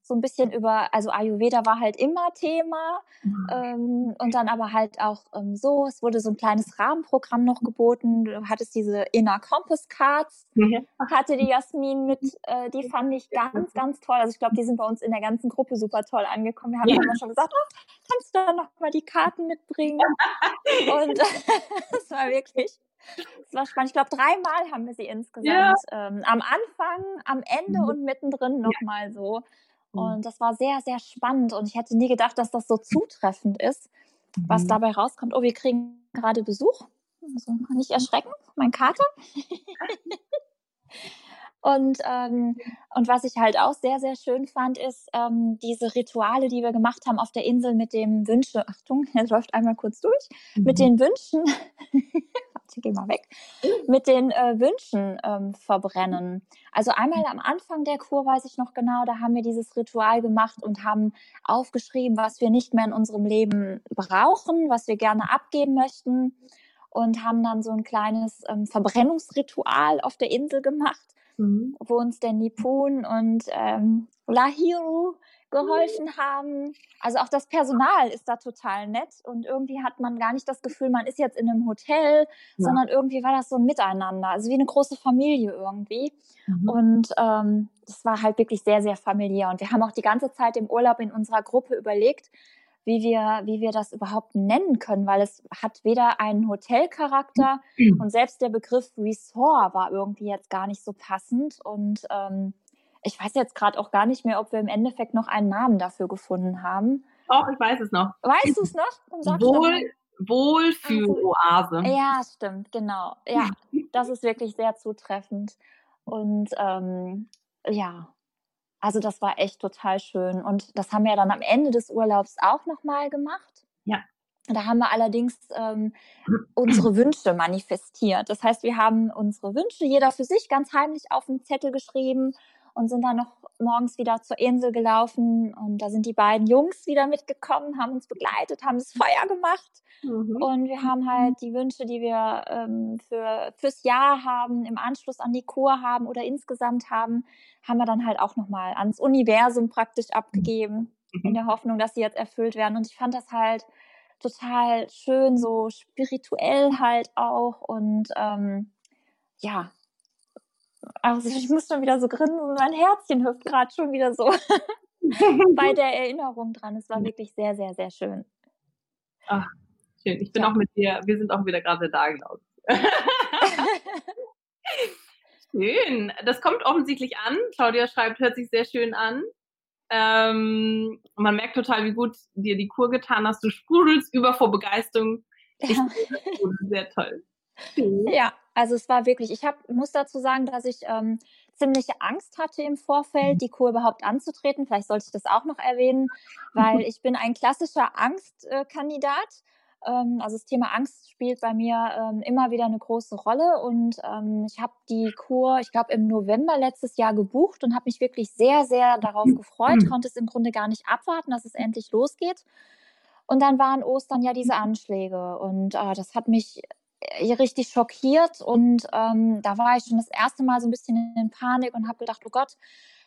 So ein bisschen über, also Ayurveda war halt immer Thema. Mhm. Ähm, und dann aber halt auch ähm, so, es wurde so ein kleines Rahmenprogramm noch geboten. Du hattest diese Inner Compass Cards, mhm. hatte die Jasmin mit, äh, die fand ich ganz, ganz toll. Also ich glaube, die sind bei uns in der ganzen Gruppe super toll angekommen. Wir haben ja. immer schon gesagt, oh, kannst du da noch mal die Karten mitbringen? und das war wirklich das war spannend. Ich glaube, dreimal haben wir sie insgesamt. Ja. Ähm, am Anfang, am Ende mhm. und mittendrin nochmal ja. so. Mhm. Und das war sehr, sehr spannend. Und ich hätte nie gedacht, dass das so zutreffend ist, mhm. was dabei rauskommt. Oh, wir kriegen gerade Besuch. Also nicht erschrecken, mein Kater. Und, ähm, und was ich halt auch sehr, sehr schön fand, ist ähm, diese Rituale, die wir gemacht haben auf der Insel mit dem Wünsche. Achtung, er läuft einmal kurz durch. Mhm. Mit den Wünschen. Geh mal weg. Mit den äh, Wünschen ähm, verbrennen. Also einmal am Anfang der Kur weiß ich noch genau, da haben wir dieses Ritual gemacht und haben aufgeschrieben, was wir nicht mehr in unserem Leben brauchen, was wir gerne abgeben möchten. Und haben dann so ein kleines ähm, Verbrennungsritual auf der Insel gemacht mhm. wo uns der Nipun und ähm, Lahiru geholfen haben. Also auch das Personal ist da total nett und irgendwie hat man gar nicht das Gefühl, man ist jetzt in einem Hotel, ja. sondern irgendwie war das so ein Miteinander, also wie eine große Familie irgendwie. Mhm. Und ähm, das war halt wirklich sehr, sehr familiär. Und wir haben auch die ganze Zeit im Urlaub in unserer Gruppe überlegt, wie wir, wie wir das überhaupt nennen können, weil es hat weder einen Hotelcharakter mhm. und selbst der Begriff Resort war irgendwie jetzt gar nicht so passend. Und ähm, ich weiß jetzt gerade auch gar nicht mehr, ob wir im Endeffekt noch einen Namen dafür gefunden haben. Doch, ich weiß es noch. Weißt du es noch? Wohl, Wohlfühloase. Also, ja, stimmt, genau. Ja, das ist wirklich sehr zutreffend. Und ähm, ja, also das war echt total schön. Und das haben wir dann am Ende des Urlaubs auch nochmal gemacht. Ja. Da haben wir allerdings ähm, unsere Wünsche manifestiert. Das heißt, wir haben unsere Wünsche jeder für sich ganz heimlich auf einen Zettel geschrieben und sind dann noch morgens wieder zur Insel gelaufen und da sind die beiden Jungs wieder mitgekommen, haben uns begleitet, haben das Feuer gemacht mhm. und wir haben halt die Wünsche, die wir ähm, für, fürs Jahr haben, im Anschluss an die Kur haben oder insgesamt haben, haben wir dann halt auch nochmal ans Universum praktisch abgegeben, mhm. in der Hoffnung, dass sie jetzt erfüllt werden und ich fand das halt total schön, so spirituell halt auch und ähm, ja, also ich muss schon wieder so grinsen, mein Herzchen hüpft gerade schon wieder so bei der Erinnerung dran. Es war wirklich sehr, sehr, sehr schön. Ach, schön. Ich bin ja. auch mit dir, wir sind auch wieder gerade da, glaube ich. schön. Das kommt offensichtlich an. Claudia schreibt, hört sich sehr schön an. Ähm, man merkt total, wie gut dir die Kur getan hast. Du sprudelst über vor Begeisterung. Ich ja. sehr toll. Ja, also es war wirklich, ich hab, muss dazu sagen, dass ich ähm, ziemliche Angst hatte im Vorfeld, mhm. die Kur überhaupt anzutreten. Vielleicht sollte ich das auch noch erwähnen, weil ich bin ein klassischer Angstkandidat. Ähm, also das Thema Angst spielt bei mir ähm, immer wieder eine große Rolle und ähm, ich habe die Kur, ich glaube, im November letztes Jahr gebucht und habe mich wirklich sehr, sehr darauf mhm. gefreut, konnte es im Grunde gar nicht abwarten, dass es endlich losgeht. Und dann waren Ostern ja diese Anschläge und äh, das hat mich äh, richtig schockiert und ähm, da war ich schon das erste Mal so ein bisschen in Panik und habe gedacht, oh Gott,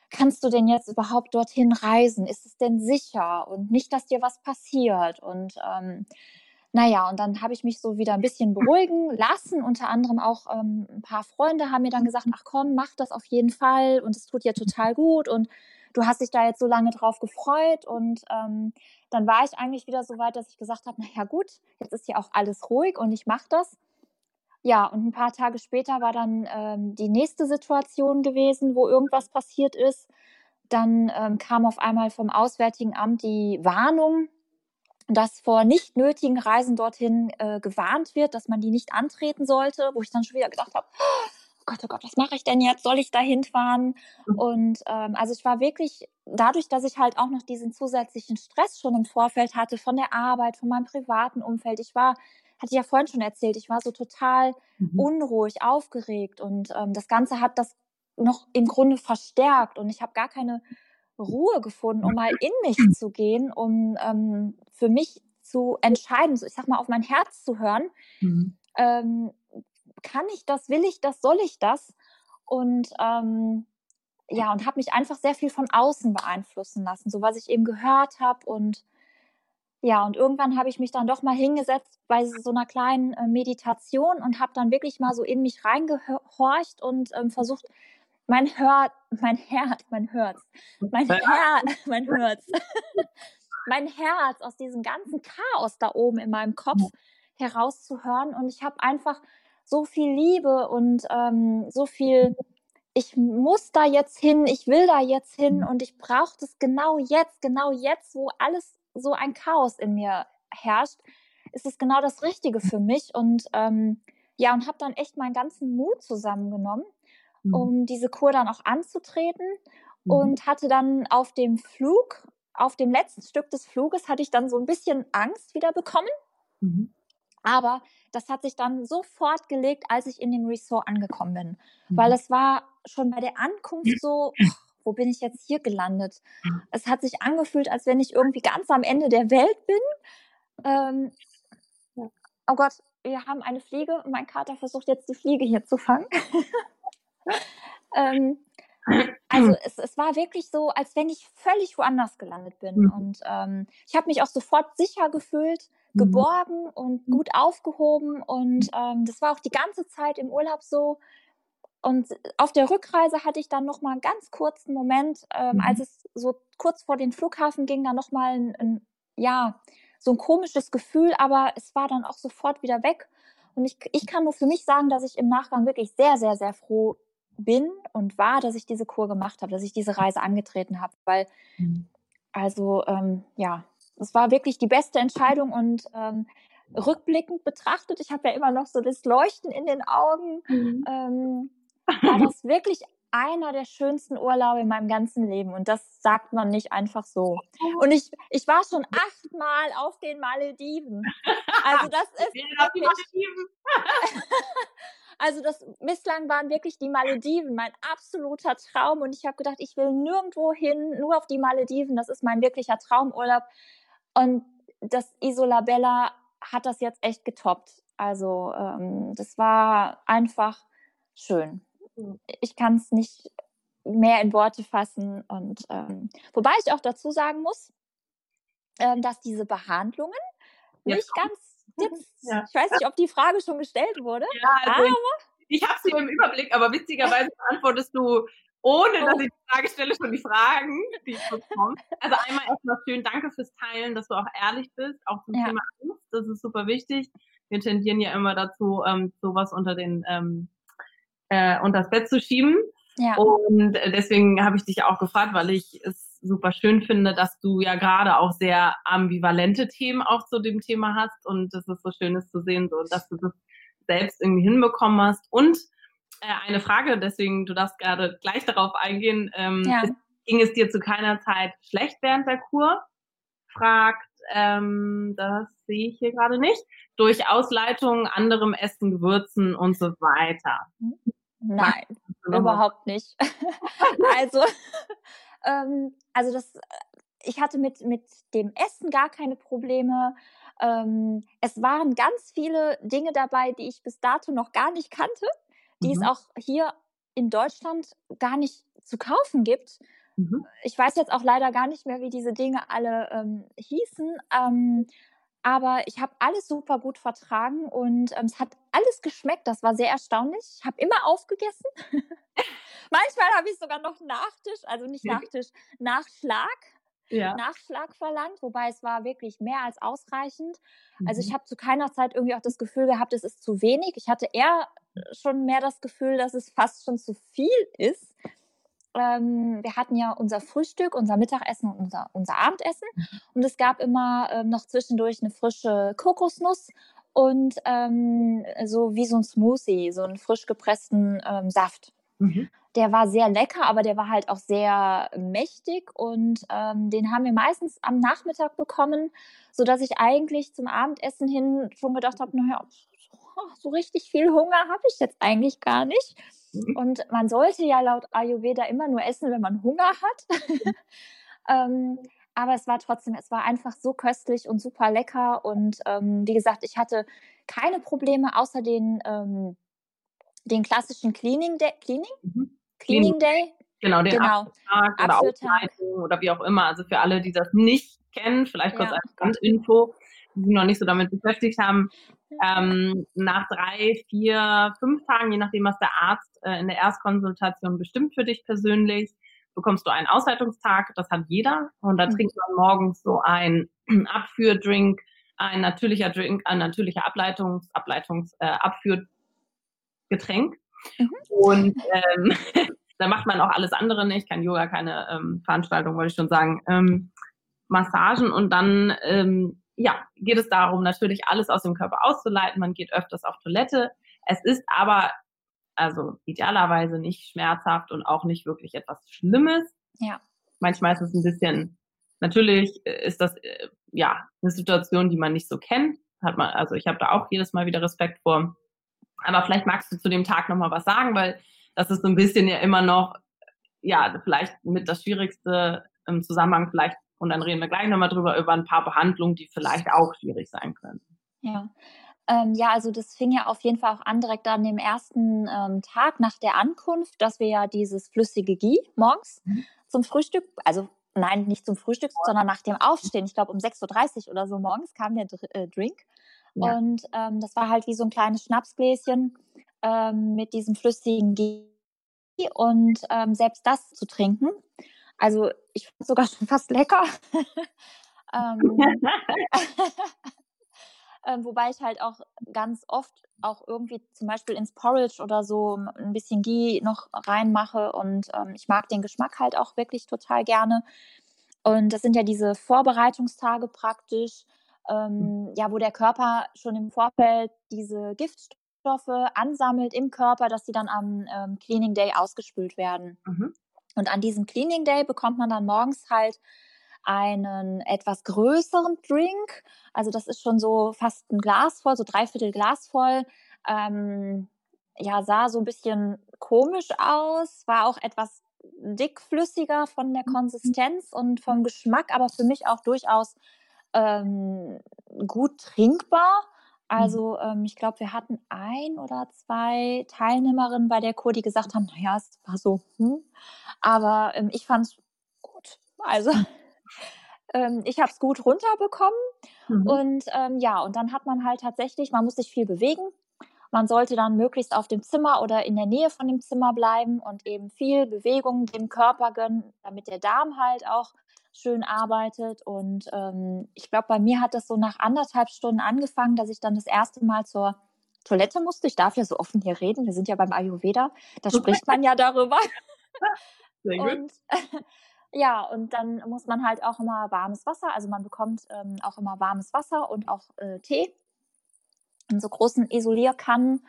kannst du denn jetzt überhaupt dorthin reisen? Ist es denn sicher? Und nicht, dass dir was passiert. Und ähm, naja, und dann habe ich mich so wieder ein bisschen beruhigen lassen. Unter anderem auch ähm, ein paar Freunde haben mir dann gesagt, ach komm, mach das auf jeden Fall und es tut dir total gut und du hast dich da jetzt so lange drauf gefreut und ähm, dann war ich eigentlich wieder so weit, dass ich gesagt habe, naja gut, jetzt ist ja auch alles ruhig und ich mache das. Ja, und ein paar Tage später war dann ähm, die nächste Situation gewesen, wo irgendwas passiert ist. Dann ähm, kam auf einmal vom Auswärtigen Amt die Warnung, dass vor nicht nötigen Reisen dorthin äh, gewarnt wird, dass man die nicht antreten sollte, wo ich dann schon wieder gedacht habe, oh Gott, oh Gott, was mache ich denn jetzt? Soll ich da hinfahren? Mhm. Und ähm, also ich war wirklich, dadurch, dass ich halt auch noch diesen zusätzlichen Stress schon im Vorfeld hatte von der Arbeit, von meinem privaten Umfeld, ich war hatte ich ja vorhin schon erzählt, ich war so total mhm. unruhig, aufgeregt und ähm, das Ganze hat das noch im Grunde verstärkt und ich habe gar keine Ruhe gefunden, um mal in mich zu gehen, um ähm, für mich zu entscheiden, so ich sag mal auf mein Herz zu hören. Mhm. Ähm, kann ich das, will ich das, soll ich das? Und ähm, ja, und habe mich einfach sehr viel von außen beeinflussen lassen, so was ich eben gehört habe und ja, und irgendwann habe ich mich dann doch mal hingesetzt bei so einer kleinen äh, Meditation und habe dann wirklich mal so in mich reingehorcht und ähm, versucht, mein Hör, mein Herz, mein Herz, mein Herz, mein Herz, mein Herz aus diesem ganzen Chaos da oben in meinem Kopf herauszuhören. Und ich habe einfach so viel Liebe und ähm, so viel, ich muss da jetzt hin, ich will da jetzt hin und ich brauche das genau jetzt, genau jetzt, wo alles so ein Chaos in mir herrscht, ist es genau das Richtige für mich. Und ähm, ja, und habe dann echt meinen ganzen Mut zusammengenommen, mhm. um diese Kur dann auch anzutreten. Mhm. Und hatte dann auf dem Flug, auf dem letzten Stück des Fluges, hatte ich dann so ein bisschen Angst wieder bekommen. Mhm. Aber das hat sich dann sofort gelegt, als ich in dem Resort angekommen bin. Weil mhm. es war schon bei der Ankunft so, wo bin ich jetzt hier gelandet? Mhm. Es hat sich angefühlt, als wenn ich irgendwie ganz am Ende der Welt bin. Ähm, oh Gott, wir haben eine Fliege und mein Kater versucht jetzt die Fliege hier zu fangen. ähm, Also es, es war wirklich so, als wenn ich völlig woanders gelandet bin. Mhm. Und ähm, ich habe mich auch sofort sicher gefühlt. Geborgen und gut aufgehoben. Und ähm, das war auch die ganze Zeit im Urlaub so. Und auf der Rückreise hatte ich dann noch mal einen ganz kurzen Moment, ähm, als es so kurz vor den Flughafen ging, dann noch mal ein, ein, ja so ein komisches Gefühl, aber es war dann auch sofort wieder weg. Und ich, ich kann nur für mich sagen, dass ich im Nachgang wirklich sehr, sehr, sehr froh bin und war, dass ich diese Kur gemacht habe, dass ich diese Reise angetreten habe, weil mhm. also ähm, ja, es war wirklich die beste Entscheidung und ähm, rückblickend betrachtet, ich habe ja immer noch so das Leuchten in den Augen, mhm. ähm, war das wirklich einer der schönsten Urlaube in meinem ganzen Leben und das sagt man nicht einfach so. Und ich, ich war schon achtmal auf den Malediven. Also das ist wirklich, Also das bislang waren wirklich die Malediven mein absoluter Traum und ich habe gedacht, ich will nirgendwo hin, nur auf die Malediven. Das ist mein wirklicher Traumurlaub. Und das Isola Bella hat das jetzt echt getoppt. Also ähm, das war einfach schön. Ich kann es nicht mehr in Worte fassen. Und ähm, wobei ich auch dazu sagen muss, ähm, dass diese Behandlungen ja. nicht ganz jetzt, ja. ich weiß nicht, ob die Frage schon gestellt wurde. Ja, also aber ich, ich habe sie im Überblick, aber witzigerweise beantwortest du, ohne oh. dass ich die Frage stelle, schon die Fragen, die ich bekomme. Also einmal erstmal schön, danke fürs Teilen, dass du auch ehrlich bist, auch zum ja. Thema Angst, das ist super wichtig. Wir tendieren ja immer dazu, ähm, sowas unter den ähm, äh, unter das Bett zu schieben. Ja. Und deswegen habe ich dich auch gefragt, weil ich es super schön finde, dass du ja gerade auch sehr ambivalente Themen auch zu dem Thema hast und es ist so schön ist zu sehen, so dass du das selbst irgendwie hinbekommen hast. Und eine Frage, deswegen du darfst gerade gleich darauf eingehen. Ähm, ja. ging es dir zu keiner Zeit schlecht während der Kur? Fragt, ähm, das sehe ich hier gerade nicht. Durch Ausleitung, anderem Essen, Gewürzen und so weiter. Nein, überhaupt nicht. also, ähm, also das, ich hatte mit, mit dem Essen gar keine Probleme. Ähm, es waren ganz viele Dinge dabei, die ich bis dato noch gar nicht kannte, die mhm. es auch hier in Deutschland gar nicht zu kaufen gibt. Mhm. Ich weiß jetzt auch leider gar nicht mehr, wie diese Dinge alle ähm, hießen. Ähm, aber ich habe alles super gut vertragen und ähm, es hat alles geschmeckt. Das war sehr erstaunlich. Ich habe immer aufgegessen. Manchmal habe ich sogar noch Nachtisch, also nicht Nachtisch, Nachschlag. Ja. Nachschlag verlangt, wobei es war wirklich mehr als ausreichend. Mhm. Also ich mhm. habe zu keiner Zeit irgendwie auch das Gefühl gehabt, es ist zu wenig. Ich hatte eher schon mehr das Gefühl, dass es fast schon zu viel ist ähm, wir hatten ja unser Frühstück, unser Mittagessen und unser, unser Abendessen. Und es gab immer ähm, noch zwischendurch eine frische Kokosnuss und ähm, so wie so ein Smoothie, so einen frisch gepressten ähm, Saft. Mhm. Der war sehr lecker, aber der war halt auch sehr mächtig und ähm, den haben wir meistens am Nachmittag bekommen, sodass ich eigentlich zum Abendessen hin schon gedacht habe, naja, so richtig viel Hunger habe ich jetzt eigentlich gar nicht. Mhm. Und man sollte ja laut Ayurveda immer nur essen, wenn man Hunger hat. ähm, aber es war trotzdem, es war einfach so köstlich und super lecker. Und ähm, wie gesagt, ich hatte keine Probleme außer den, ähm, den klassischen Cleaning Day. Cleaning? Mhm. Cleaning Day? Genau, den genau. Abtag oder Ausleitung oder wie auch immer. Also für alle, die das nicht kennen, vielleicht kurz ja. als Randinfo, die sich noch nicht so damit beschäftigt haben. Ähm, nach drei, vier, fünf Tagen, je nachdem, was der Arzt äh, in der Erstkonsultation bestimmt für dich persönlich, bekommst du einen Ausleitungstag. Das hat jeder. Und da mhm. trinkt man morgens so ein Abführdrink, ein natürlicher Drink, ein natürlicher Ableitungs, Ableitungs, äh, Abführgetränk. Mhm. Und ähm, da macht man auch alles andere nicht, kein Yoga, keine ähm, Veranstaltung, wollte ich schon sagen, ähm, Massagen und dann ähm, ja, geht es darum, natürlich alles aus dem Körper auszuleiten. Man geht öfters auf Toilette. Es ist aber, also idealerweise nicht schmerzhaft und auch nicht wirklich etwas Schlimmes. Ja. Manchmal ist es ein bisschen, natürlich ist das, äh, ja, eine Situation, die man nicht so kennt. Hat man, also ich habe da auch jedes Mal wieder Respekt vor. Aber vielleicht magst du zu dem Tag nochmal was sagen, weil das ist so ein bisschen ja immer noch, ja, vielleicht mit das Schwierigste im Zusammenhang vielleicht und dann reden wir gleich nochmal drüber, über ein paar Behandlungen, die vielleicht auch schwierig sein können. Ja, Ähm, ja, also das fing ja auf jeden Fall auch an direkt an dem ersten ähm, Tag nach der Ankunft, dass wir ja dieses flüssige Ghee morgens mhm. zum Frühstück, also nein, nicht zum Frühstück, sondern nach dem Aufstehen, ich glaube um 6.30 Uhr oder so morgens kam der Dr äh, Drink. Ja. Und ähm, das war halt wie so ein kleines Schnapsgläschen ähm, mit diesem flüssigen Ghee und ähm, selbst das zu trinken. Also ich fand es sogar schon fast lecker. ähm, äh, wobei ich halt auch ganz oft auch irgendwie zum Beispiel ins Porridge oder so ein bisschen Ghee noch reinmache und ähm, ich mag den Geschmack halt auch wirklich total gerne. Und das sind ja diese Vorbereitungstage praktisch, ähm, ja, wo der Körper schon im Vorfeld diese Giftstoffe ansammelt im Körper, dass sie dann am ähm, Cleaning Day ausgespült werden. Mhm. Und an diesem Cleaning Day bekommt man dann morgens halt einen etwas größeren Drink. Also das ist schon so fast ein Glas voll, so dreiviertel Glas voll. Ähm, ja, sah so ein bisschen komisch aus, war auch etwas dickflüssiger von der mhm. Konsistenz und vom Geschmack, aber für mich auch durchaus ähm, gut trinkbar. Mhm. Also ähm, ich glaube, wir hatten ein oder zwei Teilnehmerinnen bei der Kur, die gesagt haben, naja, es war so, hm. aber ähm, ich fand es gut. Also ähm, ich habe es gut runterbekommen. Mhm. Und ähm, ja, und dann hat man halt tatsächlich, man muss sich viel bewegen. Man sollte dann möglichst auf dem Zimmer oder in der Nähe von dem Zimmer bleiben und eben viel Bewegung dem Körper gönnen, damit der Darm halt auch schön arbeitet. Und ähm, ich glaube, bei mir hat das so nach anderthalb Stunden angefangen, dass ich dann das erste Mal zur Toilette musste. Ich darf ja so offen hier reden. Wir sind ja beim Ayurveda. Da spricht man ja darüber. Sehr gut. Und ja, und dann muss man halt auch immer warmes Wasser, also man bekommt ähm, auch immer warmes Wasser und auch äh, Tee in so großen Isolierkannen.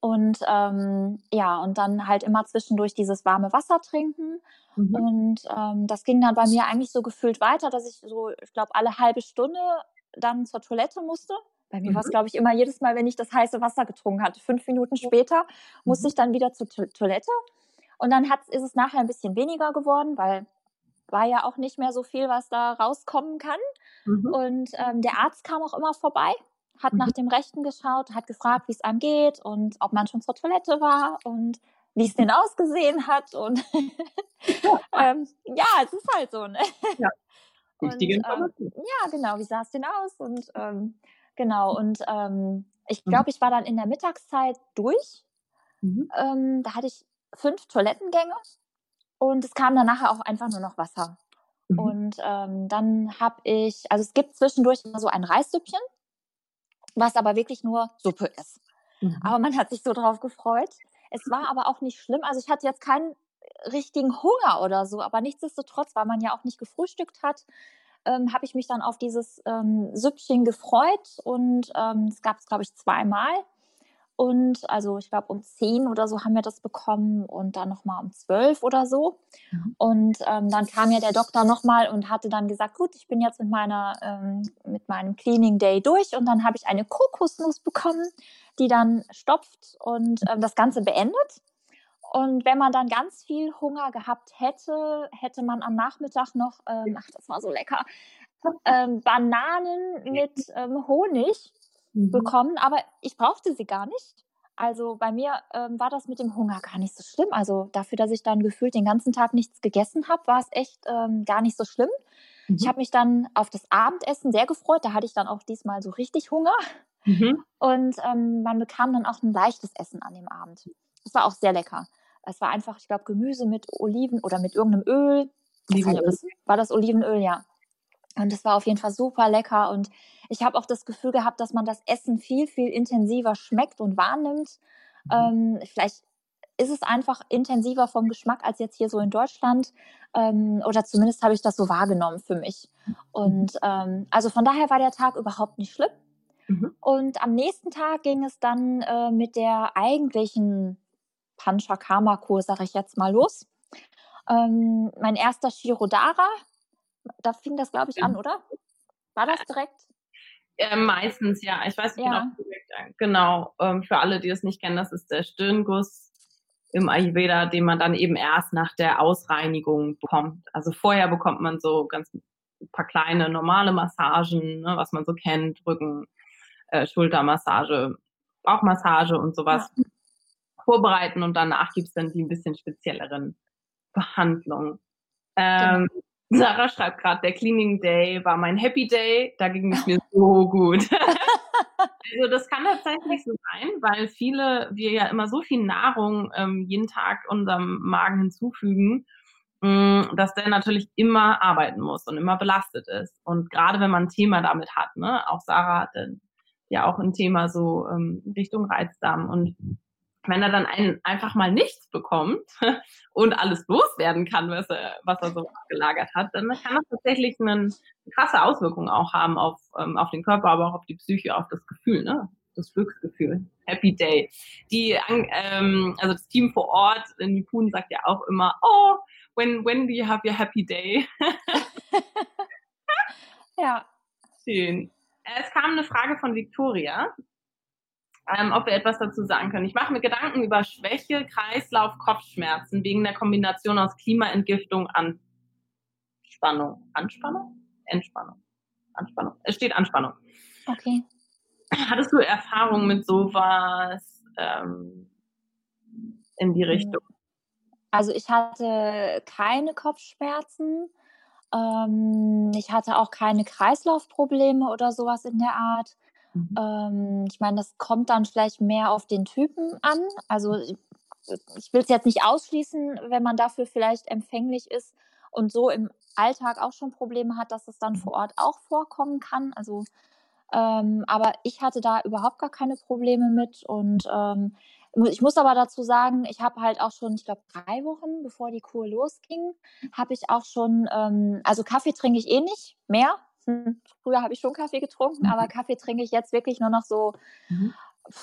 Und ähm, ja, und dann halt immer zwischendurch dieses warme Wasser trinken. Mhm. Und ähm, das ging dann bei mir eigentlich so gefühlt weiter, dass ich so, ich glaube, alle halbe Stunde dann zur Toilette musste. Bei mir mhm. war es, glaube ich, immer jedes Mal, wenn ich das heiße Wasser getrunken hatte. Fünf Minuten später musste mhm. ich dann wieder zur to Toilette. Und dann hat, ist es nachher ein bisschen weniger geworden, weil war ja auch nicht mehr so viel, was da rauskommen kann. Mhm. Und ähm, der Arzt kam auch immer vorbei, hat mhm. nach dem Rechten geschaut, hat gefragt, wie es einem geht und ob man schon zur Toilette war und wie es denn ausgesehen hat. Und ähm, ja, es ist halt so. Ne? Ja. Wichtige ähm, ja, genau, wie sah es denn aus? Und ähm, genau, und ähm, ich mhm. glaube, ich war dann in der Mittagszeit durch. Mhm. Ähm, da hatte ich fünf Toilettengänge und es kam dann nachher auch einfach nur noch Wasser. Mhm. Und ähm, dann habe ich, also es gibt zwischendurch immer so ein Reissüppchen, was aber wirklich nur Suppe ist. Mhm. Aber man hat sich so drauf gefreut. Es war aber auch nicht schlimm. Also ich hatte jetzt keinen richtigen Hunger oder so, aber nichtsdestotrotz, weil man ja auch nicht gefrühstückt hat, ähm, habe ich mich dann auf dieses ähm, Süppchen gefreut und ähm, es gab es, glaube ich, zweimal. Und also ich glaube um 10 oder so haben wir das bekommen und dann nochmal um 12 oder so. Mhm. Und ähm, dann kam ja der Doktor nochmal und hatte dann gesagt, gut, ich bin jetzt mit, meiner, ähm, mit meinem Cleaning Day durch und dann habe ich eine Kokosnuss bekommen, die dann stopft und ähm, das Ganze beendet. Und wenn man dann ganz viel Hunger gehabt hätte, hätte man am Nachmittag noch, ähm, ach, das war so lecker, ähm, Bananen mit ähm, Honig mhm. bekommen, aber ich brauchte sie gar nicht. Also bei mir ähm, war das mit dem Hunger gar nicht so schlimm. Also dafür, dass ich dann gefühlt den ganzen Tag nichts gegessen habe, war es echt ähm, gar nicht so schlimm. Mhm. Ich habe mich dann auf das Abendessen sehr gefreut. Da hatte ich dann auch diesmal so richtig Hunger. Mhm. Und ähm, man bekam dann auch ein leichtes Essen an dem Abend. Das war auch sehr lecker. Es war einfach, ich glaube, Gemüse mit Oliven oder mit irgendeinem Öl. Olivenöl. War das Olivenöl, ja. Und es war auf jeden Fall super lecker. Und ich habe auch das Gefühl gehabt, dass man das Essen viel, viel intensiver schmeckt und wahrnimmt. Mhm. Ähm, vielleicht ist es einfach intensiver vom Geschmack als jetzt hier so in Deutschland. Ähm, oder zumindest habe ich das so wahrgenommen für mich. Und ähm, also von daher war der Tag überhaupt nicht schlimm. Mhm. Und am nächsten Tag ging es dann äh, mit der eigentlichen Panchakarma-Kur, sage ich jetzt mal, los. Ähm, mein erster Shirodara, da fing das, glaube ich, an, oder? War das direkt? Äh, meistens, ja. Ich weiß nicht ja. genau. Genau, ähm, für alle, die das nicht kennen, das ist der Stirnguss im Ayurveda, den man dann eben erst nach der Ausreinigung bekommt. Also vorher bekommt man so ganz ein paar kleine normale Massagen, ne, was man so kennt, Rücken, äh, Schultermassage, Bauchmassage und sowas ja. vorbereiten und danach gibt's dann die ein bisschen spezielleren Behandlungen. Ähm, genau. Sarah schreibt gerade, der Cleaning Day war mein Happy Day, da ging es mir so gut. also das kann tatsächlich so sein, weil viele, wir ja immer so viel Nahrung ähm, jeden Tag unserem Magen hinzufügen, mh, mm, dass der natürlich immer arbeiten muss und immer belastet ist. Und gerade wenn man ein Thema damit hat, ne, auch Sarah hatte ja auch ein Thema so ähm, Richtung Reizdarm und wenn er dann ein, einfach mal nichts bekommt und alles loswerden kann, was er, was er so gelagert hat, dann kann das tatsächlich eine krasse Auswirkung auch haben auf, ähm, auf den Körper, aber auch auf die Psyche, auf das Gefühl, ne? das Glücksgefühl. Happy Day. Die, ähm, also das Team vor Ort in Nipun sagt ja auch immer, oh, when, when do you have your happy day? ja. Schön. Es kam eine Frage von Victoria ähm, ob wir etwas dazu sagen können. Ich mache mir Gedanken über Schwäche, Kreislauf, Kopfschmerzen wegen der Kombination aus Klimaentgiftung, Anspannung. Anspannung? Entspannung. Anspannung. Es steht Anspannung. Okay. Hattest du Erfahrung mit sowas ähm, in die Richtung? Also ich hatte keine Kopfschmerzen. Ähm, ich hatte auch keine Kreislaufprobleme oder sowas in der Art. Mhm. Ähm, ich meine, das kommt dann vielleicht mehr auf den Typen an. Also ich, ich will es jetzt nicht ausschließen, wenn man dafür vielleicht empfänglich ist und so im Alltag auch schon Probleme hat, dass es dann mhm. vor Ort auch vorkommen kann. Also ähm, aber ich hatte da überhaupt gar keine Probleme mit und ähm, ich muss aber dazu sagen, ich habe halt auch schon, ich glaube, drei Wochen, bevor die Kur losging, habe ich auch schon, ähm, also Kaffee trinke ich eh nicht mehr, hm, früher habe ich schon Kaffee getrunken, mhm. aber Kaffee trinke ich jetzt wirklich nur noch so mhm.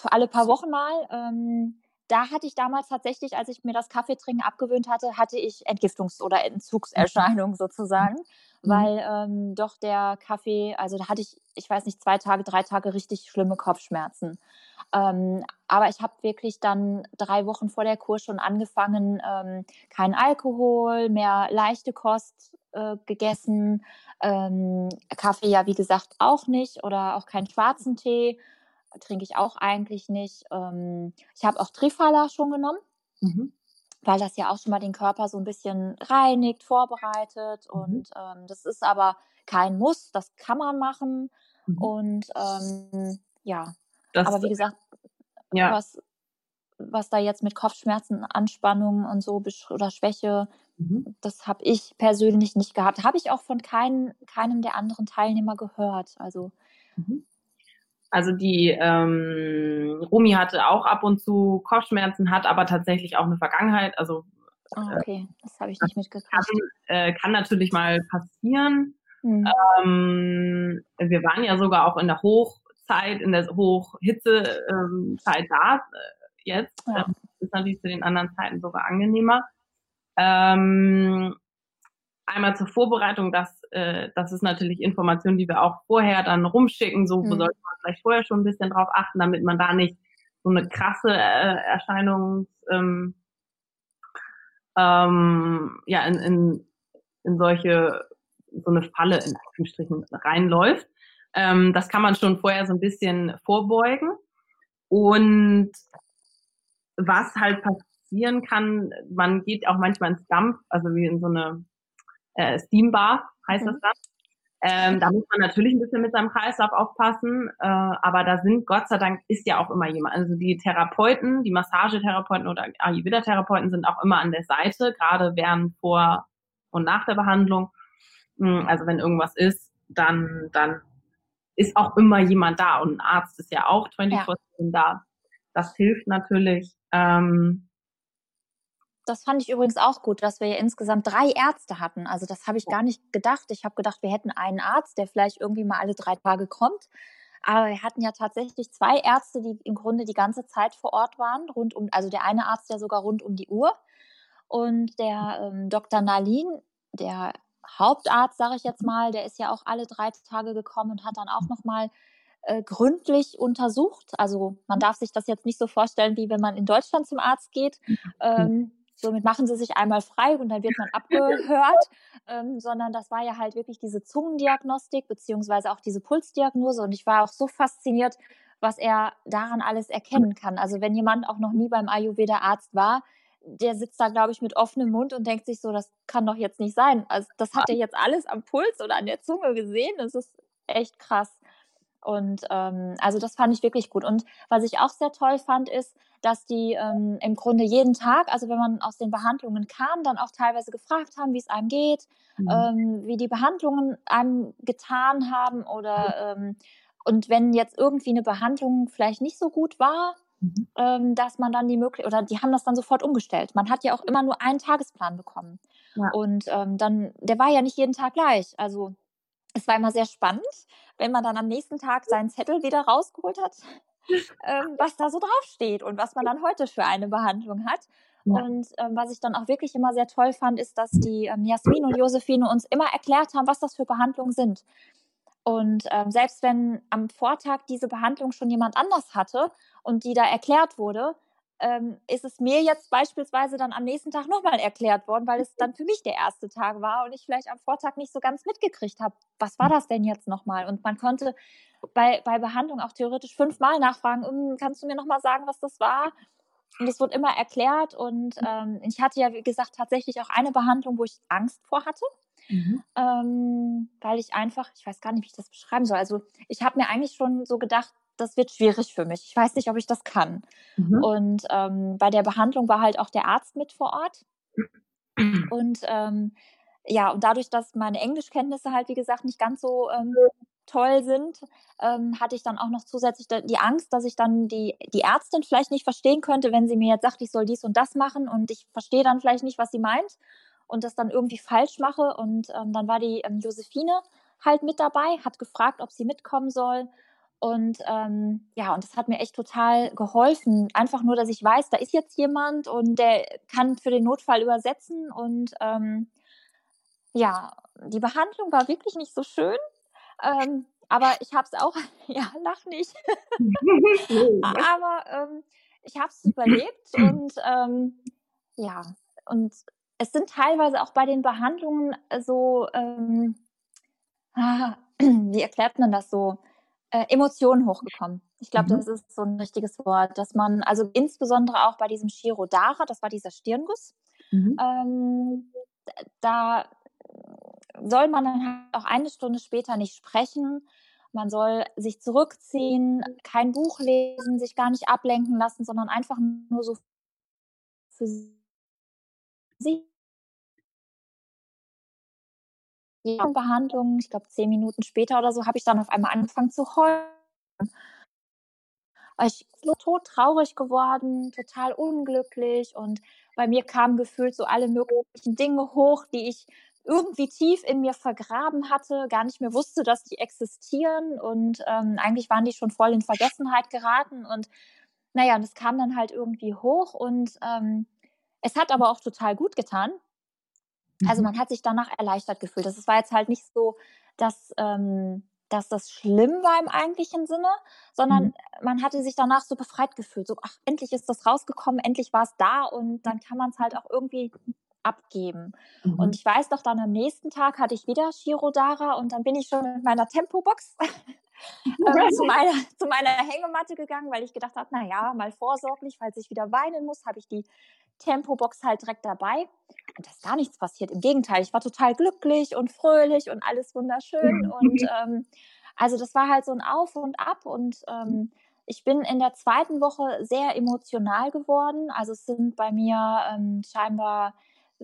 alle paar Wochen mal. Ähm, da hatte ich damals tatsächlich, als ich mir das Kaffeetrinken abgewöhnt hatte, hatte ich Entgiftungs- oder Entzugserscheinungen sozusagen, mhm. weil ähm, doch der Kaffee, also da hatte ich, ich weiß nicht, zwei Tage, drei Tage richtig schlimme Kopfschmerzen. Ähm, aber ich habe wirklich dann drei Wochen vor der Kur schon angefangen, ähm, kein Alkohol, mehr leichte Kost äh, gegessen, ähm, Kaffee ja, wie gesagt, auch nicht oder auch keinen schwarzen Tee. Trinke ich auch eigentlich nicht. Ähm, ich habe auch Trifala schon genommen, mhm. weil das ja auch schon mal den Körper so ein bisschen reinigt, vorbereitet. Mhm. Und ähm, das ist aber kein Muss, das kann man machen. Mhm. Und ähm, ja, das, aber wie gesagt, ja. was, was da jetzt mit Kopfschmerzen, Anspannung und so oder Schwäche Mhm. Das habe ich persönlich nicht gehabt. Habe ich auch von kein, keinem der anderen Teilnehmer gehört. Also, mhm. also die ähm, Rumi hatte auch ab und zu Kopfschmerzen, hat aber tatsächlich auch eine Vergangenheit. Also ah, äh, okay, das habe ich nicht mitgekriegt. Kann, äh, kann natürlich mal passieren. Mhm. Ähm, wir waren ja sogar auch in der Hochzeit, in der Hochhitzezeit ähm, da äh, jetzt. Ja. Das ist natürlich zu den anderen Zeiten sogar angenehmer. Ähm, einmal zur Vorbereitung, das, äh, das ist natürlich Information, die wir auch vorher dann rumschicken. So mhm. sollte man vielleicht vorher schon ein bisschen drauf achten, damit man da nicht so eine krasse äh, Erscheinung ähm, ähm, ja, in, in, in solche, so eine Falle in Anführungsstrichen reinläuft. Ähm, das kann man schon vorher so ein bisschen vorbeugen. Und was halt passiert, passieren kann. Man geht auch manchmal ins Dampf, also wie in so eine äh, Steambar heißt mhm. das dann. Ähm, da muss man natürlich ein bisschen mit seinem Kreislauf aufpassen, äh, aber da sind, Gott sei Dank, ist ja auch immer jemand. Also die Therapeuten, die Massagetherapeuten oder Ayurveda-Therapeuten sind auch immer an der Seite, gerade während vor und nach der Behandlung. Hm, also wenn irgendwas ist, dann, dann ist auch immer jemand da und ein Arzt ist ja auch 24 ja. da. Das hilft natürlich. Ähm, das fand ich übrigens auch gut, dass wir ja insgesamt drei Ärzte hatten. Also das habe ich gar nicht gedacht. Ich habe gedacht, wir hätten einen Arzt, der vielleicht irgendwie mal alle drei Tage kommt. Aber wir hatten ja tatsächlich zwei Ärzte, die im Grunde die ganze Zeit vor Ort waren, rund um, also der eine Arzt ja sogar rund um die Uhr. Und der ähm, Dr. Nalin, der Hauptarzt, sage ich jetzt mal, der ist ja auch alle drei Tage gekommen und hat dann auch nochmal äh, gründlich untersucht. Also man darf sich das jetzt nicht so vorstellen, wie wenn man in Deutschland zum Arzt geht. Mhm. Ähm, somit machen sie sich einmal frei und dann wird man abgehört, ähm, sondern das war ja halt wirklich diese Zungendiagnostik beziehungsweise auch diese Pulsdiagnose und ich war auch so fasziniert, was er daran alles erkennen kann. Also wenn jemand auch noch nie beim Ayurveda-Arzt war, der sitzt da, glaube ich, mit offenem Mund und denkt sich so, das kann doch jetzt nicht sein. Also das hat er jetzt alles am Puls oder an der Zunge gesehen. Das ist echt krass. Und ähm, also das fand ich wirklich gut. Und was ich auch sehr toll fand, ist, dass die ähm, im Grunde jeden Tag, also wenn man aus den Behandlungen kam, dann auch teilweise gefragt haben, wie es einem geht, mhm. ähm, wie die Behandlungen einem getan haben oder ähm, und wenn jetzt irgendwie eine Behandlung vielleicht nicht so gut war, mhm. ähm, dass man dann die Möglichkeit, oder die haben das dann sofort umgestellt. Man hat ja auch immer nur einen Tagesplan bekommen. Ja. Und ähm, dann, der war ja nicht jeden Tag gleich. Also es war immer sehr spannend, wenn man dann am nächsten Tag seinen Zettel wieder rausgeholt hat, ähm, was da so draufsteht und was man dann heute für eine Behandlung hat. Ja. Und ähm, was ich dann auch wirklich immer sehr toll fand, ist, dass die ähm, Jasmin und Josephine uns immer erklärt haben, was das für Behandlungen sind. Und ähm, selbst wenn am Vortag diese Behandlung schon jemand anders hatte und die da erklärt wurde, ähm, ist es mir jetzt beispielsweise dann am nächsten Tag nochmal erklärt worden, weil es dann für mich der erste Tag war und ich vielleicht am Vortag nicht so ganz mitgekriegt habe, was war das denn jetzt nochmal? Und man konnte bei, bei Behandlung auch theoretisch fünfmal nachfragen, hm, kannst du mir nochmal sagen, was das war? Und es wurde immer erklärt und ähm, ich hatte ja, wie gesagt, tatsächlich auch eine Behandlung, wo ich Angst vor hatte. Mhm. Ähm, weil ich einfach, ich weiß gar nicht, wie ich das beschreiben soll. Also ich habe mir eigentlich schon so gedacht, das wird schwierig für mich. Ich weiß nicht, ob ich das kann. Mhm. Und ähm, bei der Behandlung war halt auch der Arzt mit vor Ort. Und ähm, ja, und dadurch, dass meine Englischkenntnisse halt, wie gesagt, nicht ganz so ähm, toll sind, ähm, hatte ich dann auch noch zusätzlich die Angst, dass ich dann die, die Ärztin vielleicht nicht verstehen könnte, wenn sie mir jetzt sagt, ich soll dies und das machen und ich verstehe dann vielleicht nicht, was sie meint und das dann irgendwie falsch mache. Und ähm, dann war die ähm, Josephine halt mit dabei, hat gefragt, ob sie mitkommen soll. Und ähm, ja, und das hat mir echt total geholfen. Einfach nur, dass ich weiß, da ist jetzt jemand und der kann für den Notfall übersetzen. Und ähm, ja, die Behandlung war wirklich nicht so schön. Ähm, aber ich habe es auch, ja, lach nicht. aber ähm, ich habe es überlebt und ähm, ja, und es sind teilweise auch bei den Behandlungen so, ähm, ah, wie erklärt man das so? Äh, Emotionen hochgekommen. Ich glaube, mhm. das ist so ein richtiges Wort, dass man, also insbesondere auch bei diesem Shirodara, das war dieser Stirnguss, mhm. ähm, da soll man dann halt auch eine Stunde später nicht sprechen. Man soll sich zurückziehen, kein Buch lesen, sich gar nicht ablenken lassen, sondern einfach nur so für sich Behandlung, ich glaube zehn Minuten später oder so, habe ich dann auf einmal angefangen zu heulen. Ich bin tot traurig geworden, total unglücklich und bei mir kamen gefühlt so alle möglichen Dinge hoch, die ich irgendwie tief in mir vergraben hatte, gar nicht mehr wusste, dass die existieren und ähm, eigentlich waren die schon voll in Vergessenheit geraten und naja, das kam dann halt irgendwie hoch und ähm, es hat aber auch total gut getan, also mhm. man hat sich danach erleichtert gefühlt. Das war jetzt halt nicht so, dass, ähm, dass das schlimm war im eigentlichen Sinne, sondern mhm. man hatte sich danach so befreit gefühlt. So, ach, endlich ist das rausgekommen, endlich war es da und dann kann man es halt auch irgendwie abgeben. Mhm. Und ich weiß doch, dann am nächsten Tag hatte ich wieder Shirodara und dann bin ich schon mit meiner Tempobox ähm, zu, meiner, zu meiner Hängematte gegangen, weil ich gedacht habe, naja, mal vorsorglich, falls ich wieder weinen muss, habe ich die Tempobox halt direkt dabei. Und da ist gar nichts passiert. Im Gegenteil, ich war total glücklich und fröhlich und alles wunderschön. Und ähm, also das war halt so ein Auf und Ab. Und ähm, ich bin in der zweiten Woche sehr emotional geworden. Also es sind bei mir ähm, scheinbar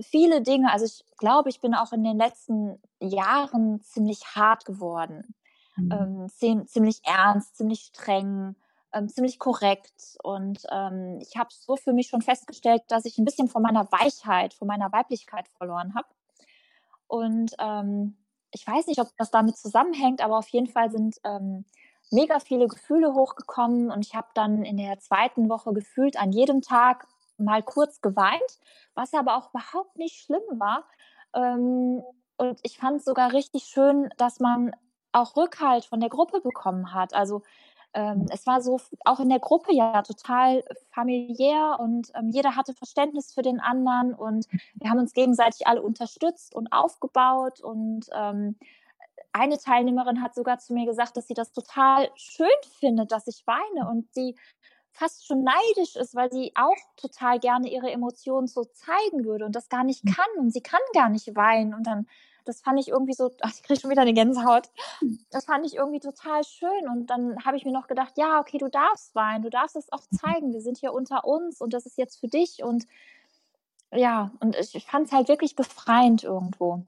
viele Dinge. Also ich glaube, ich bin auch in den letzten Jahren ziemlich hart geworden. Mhm. Ähm, ziemlich ernst, ziemlich streng ähm, ziemlich korrekt. Und ähm, ich habe so für mich schon festgestellt, dass ich ein bisschen von meiner Weichheit, von meiner Weiblichkeit verloren habe. Und ähm, ich weiß nicht, ob das damit zusammenhängt, aber auf jeden Fall sind ähm, mega viele Gefühle hochgekommen und ich habe dann in der zweiten Woche gefühlt an jedem Tag mal kurz geweint, was aber auch überhaupt nicht schlimm war. Ähm, und ich fand es sogar richtig schön, dass man auch Rückhalt von der Gruppe bekommen hat. Also ähm, es war so auch in der Gruppe ja total familiär und ähm, jeder hatte Verständnis für den anderen und wir haben uns gegenseitig alle unterstützt und aufgebaut und ähm, eine Teilnehmerin hat sogar zu mir gesagt, dass sie das total schön findet, dass ich weine und sie fast schon neidisch ist, weil sie auch total gerne ihre Emotionen so zeigen würde und das gar nicht hm. kann und sie kann gar nicht weinen und dann das fand ich irgendwie so, ach, ich kriege schon wieder eine Gänsehaut. Das fand ich irgendwie total schön. Und dann habe ich mir noch gedacht, ja, okay, du darfst weinen, du darfst es auch zeigen. Wir sind hier unter uns und das ist jetzt für dich. Und ja, und ich fand es halt wirklich befreiend irgendwo.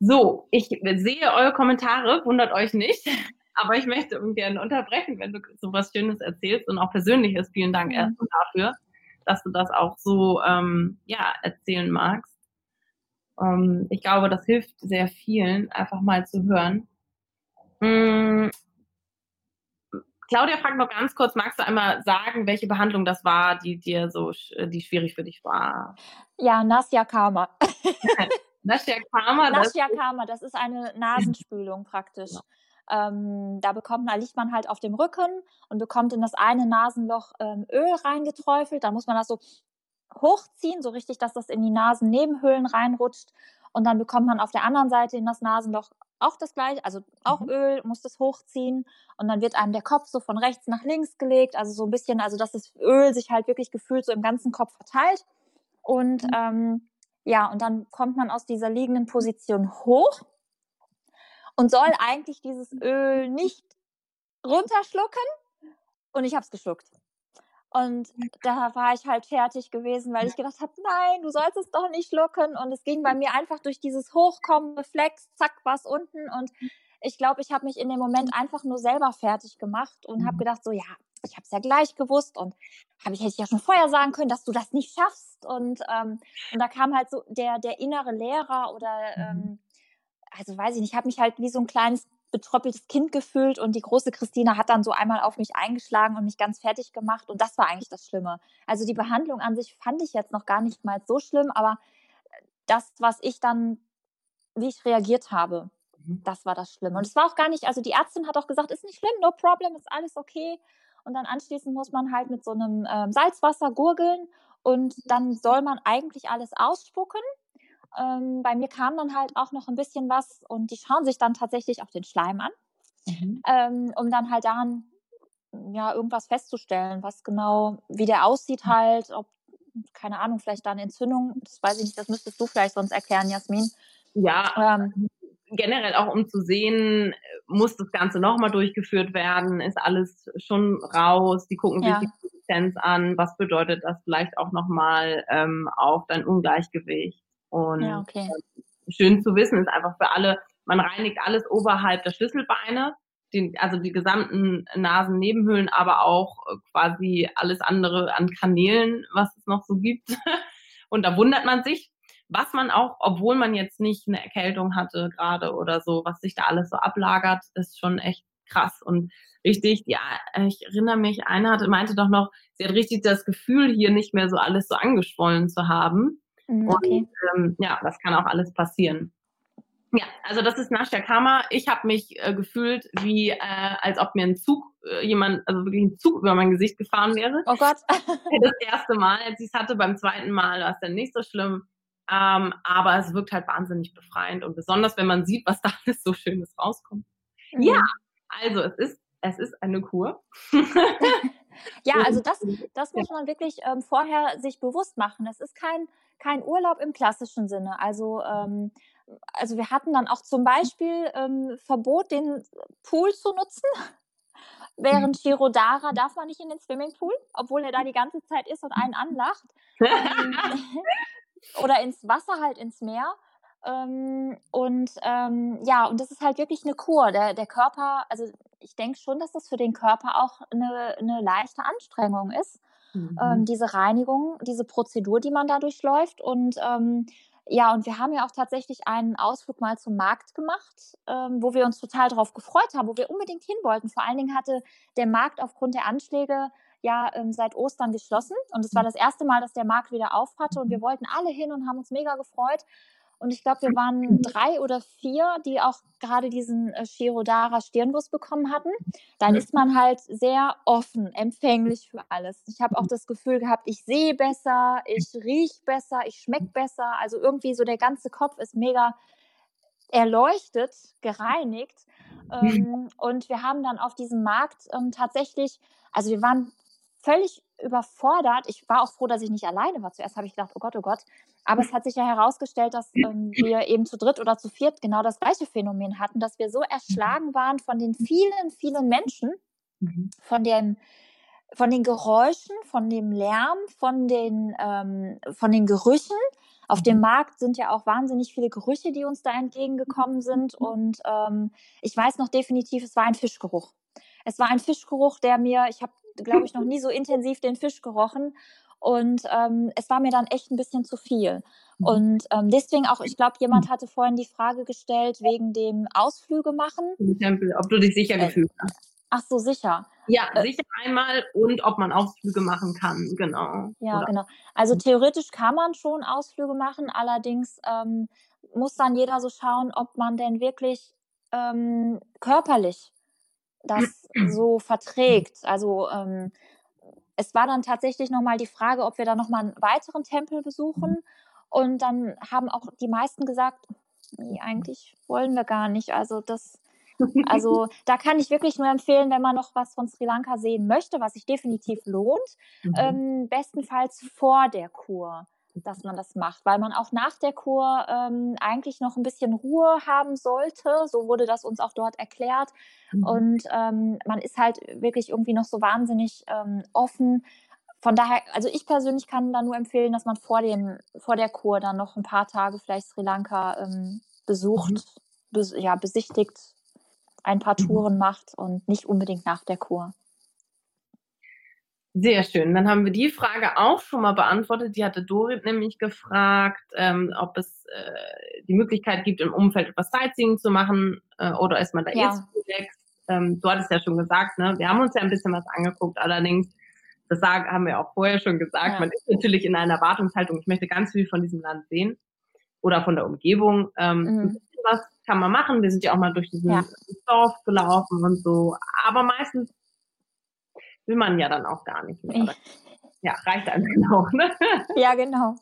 So, ich sehe eure Kommentare, wundert euch nicht. Aber ich möchte gerne unterbrechen, wenn du so was Schönes erzählst und auch Persönliches. Vielen Dank mhm. erstmal dafür, dass du das auch so ähm, ja, erzählen magst. Ähm, ich glaube, das hilft sehr vielen, einfach mal zu hören. Mhm. Claudia fragt noch ganz kurz, magst du einmal sagen, welche Behandlung das war, die dir so, die schwierig für dich war? Ja, Nasya Karma. Nasya Karma. Nasya Karma, das ist eine Nasenspülung praktisch. Ähm, da bekommt, da liegt man halt auf dem Rücken und bekommt in das eine Nasenloch ähm, Öl reingeträufelt. Da muss man das so hochziehen, so richtig, dass das in die Nasennebenhöhlen reinrutscht. Und dann bekommt man auf der anderen Seite in das Nasenloch auch das gleiche, also auch mhm. Öl, muss das hochziehen. Und dann wird einem der Kopf so von rechts nach links gelegt, also so ein bisschen, also dass das Öl sich halt wirklich gefühlt so im ganzen Kopf verteilt. Und mhm. ähm, ja, und dann kommt man aus dieser liegenden Position hoch und soll eigentlich dieses Öl nicht runterschlucken. Und ich habe es geschluckt. Und da war ich halt fertig gewesen, weil ich gedacht habe, nein, du sollst es doch nicht schlucken. Und es ging bei mir einfach durch dieses Hochkommen, Reflex, zack, was unten. Und ich glaube, ich habe mich in dem Moment einfach nur selber fertig gemacht und habe mhm. gedacht, so ja, ich habe es ja gleich gewusst und habe ich hätte ich ja schon vorher sagen können, dass du das nicht schaffst. Und, ähm, und da kam halt so der, der innere Lehrer oder mhm. ähm, also weiß ich nicht, ich habe mich halt wie so ein kleines betröppeltes Kind gefühlt und die große Christina hat dann so einmal auf mich eingeschlagen und mich ganz fertig gemacht und das war eigentlich das Schlimme. Also die Behandlung an sich fand ich jetzt noch gar nicht mal so schlimm, aber das, was ich dann, wie ich reagiert habe, mhm. das war das Schlimme. Und es war auch gar nicht, also die Ärztin hat auch gesagt, ist nicht schlimm, no problem, ist alles okay. Und dann anschließend muss man halt mit so einem ähm, Salzwasser gurgeln und dann soll man eigentlich alles ausspucken ähm, bei mir kam dann halt auch noch ein bisschen was und die schauen sich dann tatsächlich auch den Schleim an, mhm. ähm, um dann halt daran ja irgendwas festzustellen, was genau, wie der aussieht halt, ob, keine Ahnung, vielleicht da eine Entzündung, das weiß ich nicht, das müsstest du vielleicht sonst erklären, Jasmin. Ja, ähm, generell auch um zu sehen, muss das Ganze nochmal durchgeführt werden, ist alles schon raus, die gucken sich ja. die Konsistenz an, was bedeutet das vielleicht auch nochmal ähm, auf dein Ungleichgewicht. Und ja, okay. Ähm, schön zu wissen ist einfach für alle, man reinigt alles oberhalb der Schlüsselbeine, den, also die gesamten Nasennebenhöhlen, aber auch äh, quasi alles andere an Kanälen, was es noch so gibt. Und da wundert man sich, was man auch, obwohl man jetzt nicht eine Erkältung hatte gerade oder so, was sich da alles so ablagert, ist schon echt krass und richtig. Ja, ich erinnere mich, einer hatte, meinte doch noch, sie hat richtig das Gefühl, hier nicht mehr so alles so angeschwollen zu haben. Mhm, okay. Und ähm, ja, das kann auch alles passieren. Ja, also das ist Nastia Kama. Ich habe mich äh, gefühlt wie, äh, als ob mir ein Zug, äh, jemand, also wirklich ein Zug über mein Gesicht gefahren wäre. Oh Gott. das erste Mal, als ich es hatte, beim zweiten Mal war es dann nicht so schlimm. Ähm, aber es wirkt halt wahnsinnig befreiend und besonders, wenn man sieht, was da alles so Schönes rauskommt. Mhm. Ja, also es ist, es ist eine Kur. ja, also das, das muss man wirklich ähm, vorher sich bewusst machen. Es ist kein kein Urlaub im klassischen Sinne. Also, ähm, also wir hatten dann auch zum Beispiel ähm, Verbot, den Pool zu nutzen. Während Shirodara darf man nicht in den Swimmingpool, obwohl er da die ganze Zeit ist und einen anlacht. Ähm, oder ins Wasser, halt ins Meer. Ähm, und ähm, ja, und das ist halt wirklich eine Kur. Der, der Körper, also ich denke schon, dass das für den Körper auch eine, eine leichte Anstrengung ist mhm. ähm, diese Reinigung, diese Prozedur, die man da durchläuft. Und ähm, ja, und wir haben ja auch tatsächlich einen Ausflug mal zum Markt gemacht, ähm, wo wir uns total darauf gefreut haben, wo wir unbedingt hin wollten. Vor allen Dingen hatte der Markt aufgrund der Anschläge ja ähm, seit Ostern geschlossen. Und es war mhm. das erste Mal, dass der Markt wieder auf hatte. Und wir wollten alle hin und haben uns mega gefreut. Und ich glaube, wir waren drei oder vier, die auch gerade diesen äh, Shirodara Stirnbus bekommen hatten. Dann ist man halt sehr offen, empfänglich für alles. Ich habe auch das Gefühl gehabt, ich sehe besser, ich rieche besser, ich schmecke besser. Also irgendwie so der ganze Kopf ist mega erleuchtet, gereinigt. Ähm, und wir haben dann auf diesem Markt ähm, tatsächlich, also wir waren völlig überfordert. Ich war auch froh, dass ich nicht alleine war. Zuerst habe ich gedacht, oh Gott, oh Gott. Aber es hat sich ja herausgestellt, dass ähm, wir eben zu dritt oder zu viert genau das gleiche Phänomen hatten, dass wir so erschlagen waren von den vielen, vielen Menschen, mhm. von dem von den Geräuschen, von dem Lärm, von den, ähm, von den Gerüchen. Auf dem mhm. Markt sind ja auch wahnsinnig viele Gerüche, die uns da entgegengekommen sind. Und ähm, ich weiß noch definitiv, es war ein Fischgeruch. Es war ein Fischgeruch, der mir, ich habe glaube ich, noch nie so intensiv den Fisch gerochen. Und ähm, es war mir dann echt ein bisschen zu viel. Mhm. Und ähm, deswegen auch, ich glaube, jemand hatte vorhin die Frage gestellt wegen dem Ausflüge machen. Tempel, ob du dich sicher äh, gefühlt hast. Ach so, sicher. Ja, äh, sicher einmal und ob man Ausflüge machen kann, genau. Ja, Oder? genau. Also theoretisch kann man schon Ausflüge machen, allerdings ähm, muss dann jeder so schauen, ob man denn wirklich ähm, körperlich das so verträgt. Also ähm, es war dann tatsächlich nochmal die Frage, ob wir da nochmal einen weiteren Tempel besuchen. Und dann haben auch die meisten gesagt, nee, eigentlich wollen wir gar nicht. Also das, also da kann ich wirklich nur empfehlen, wenn man noch was von Sri Lanka sehen möchte, was sich definitiv lohnt, mhm. ähm, bestenfalls vor der Kur dass man das macht, weil man auch nach der Kur ähm, eigentlich noch ein bisschen Ruhe haben sollte. So wurde das uns auch dort erklärt. Mhm. Und ähm, man ist halt wirklich irgendwie noch so wahnsinnig ähm, offen. Von daher, also ich persönlich kann da nur empfehlen, dass man vor, dem, vor der Kur dann noch ein paar Tage vielleicht Sri Lanka ähm, besucht, mhm. bes ja, besichtigt, ein paar mhm. Touren macht und nicht unbedingt nach der Kur. Sehr schön. Dann haben wir die Frage auch schon mal beantwortet. Die hatte Dorit nämlich gefragt, ähm, ob es äh, die Möglichkeit gibt, im Umfeld etwas Sightseeing zu machen äh, oder ist man da ja. jetzt relaxed. Ähm, du hattest ja schon gesagt, ne? wir haben uns ja ein bisschen was angeguckt. Allerdings, das sagen, haben wir auch vorher schon gesagt, ja. man ist natürlich in einer Erwartungshaltung. Ich möchte ganz viel von diesem Land sehen oder von der Umgebung. Ähm, mhm. Was kann man machen? Wir sind ja auch mal durch diesen ja. Dorf gelaufen und so. Aber meistens will man ja dann auch gar nicht mehr. Ja, reicht dann auch, ne? Ja, genau.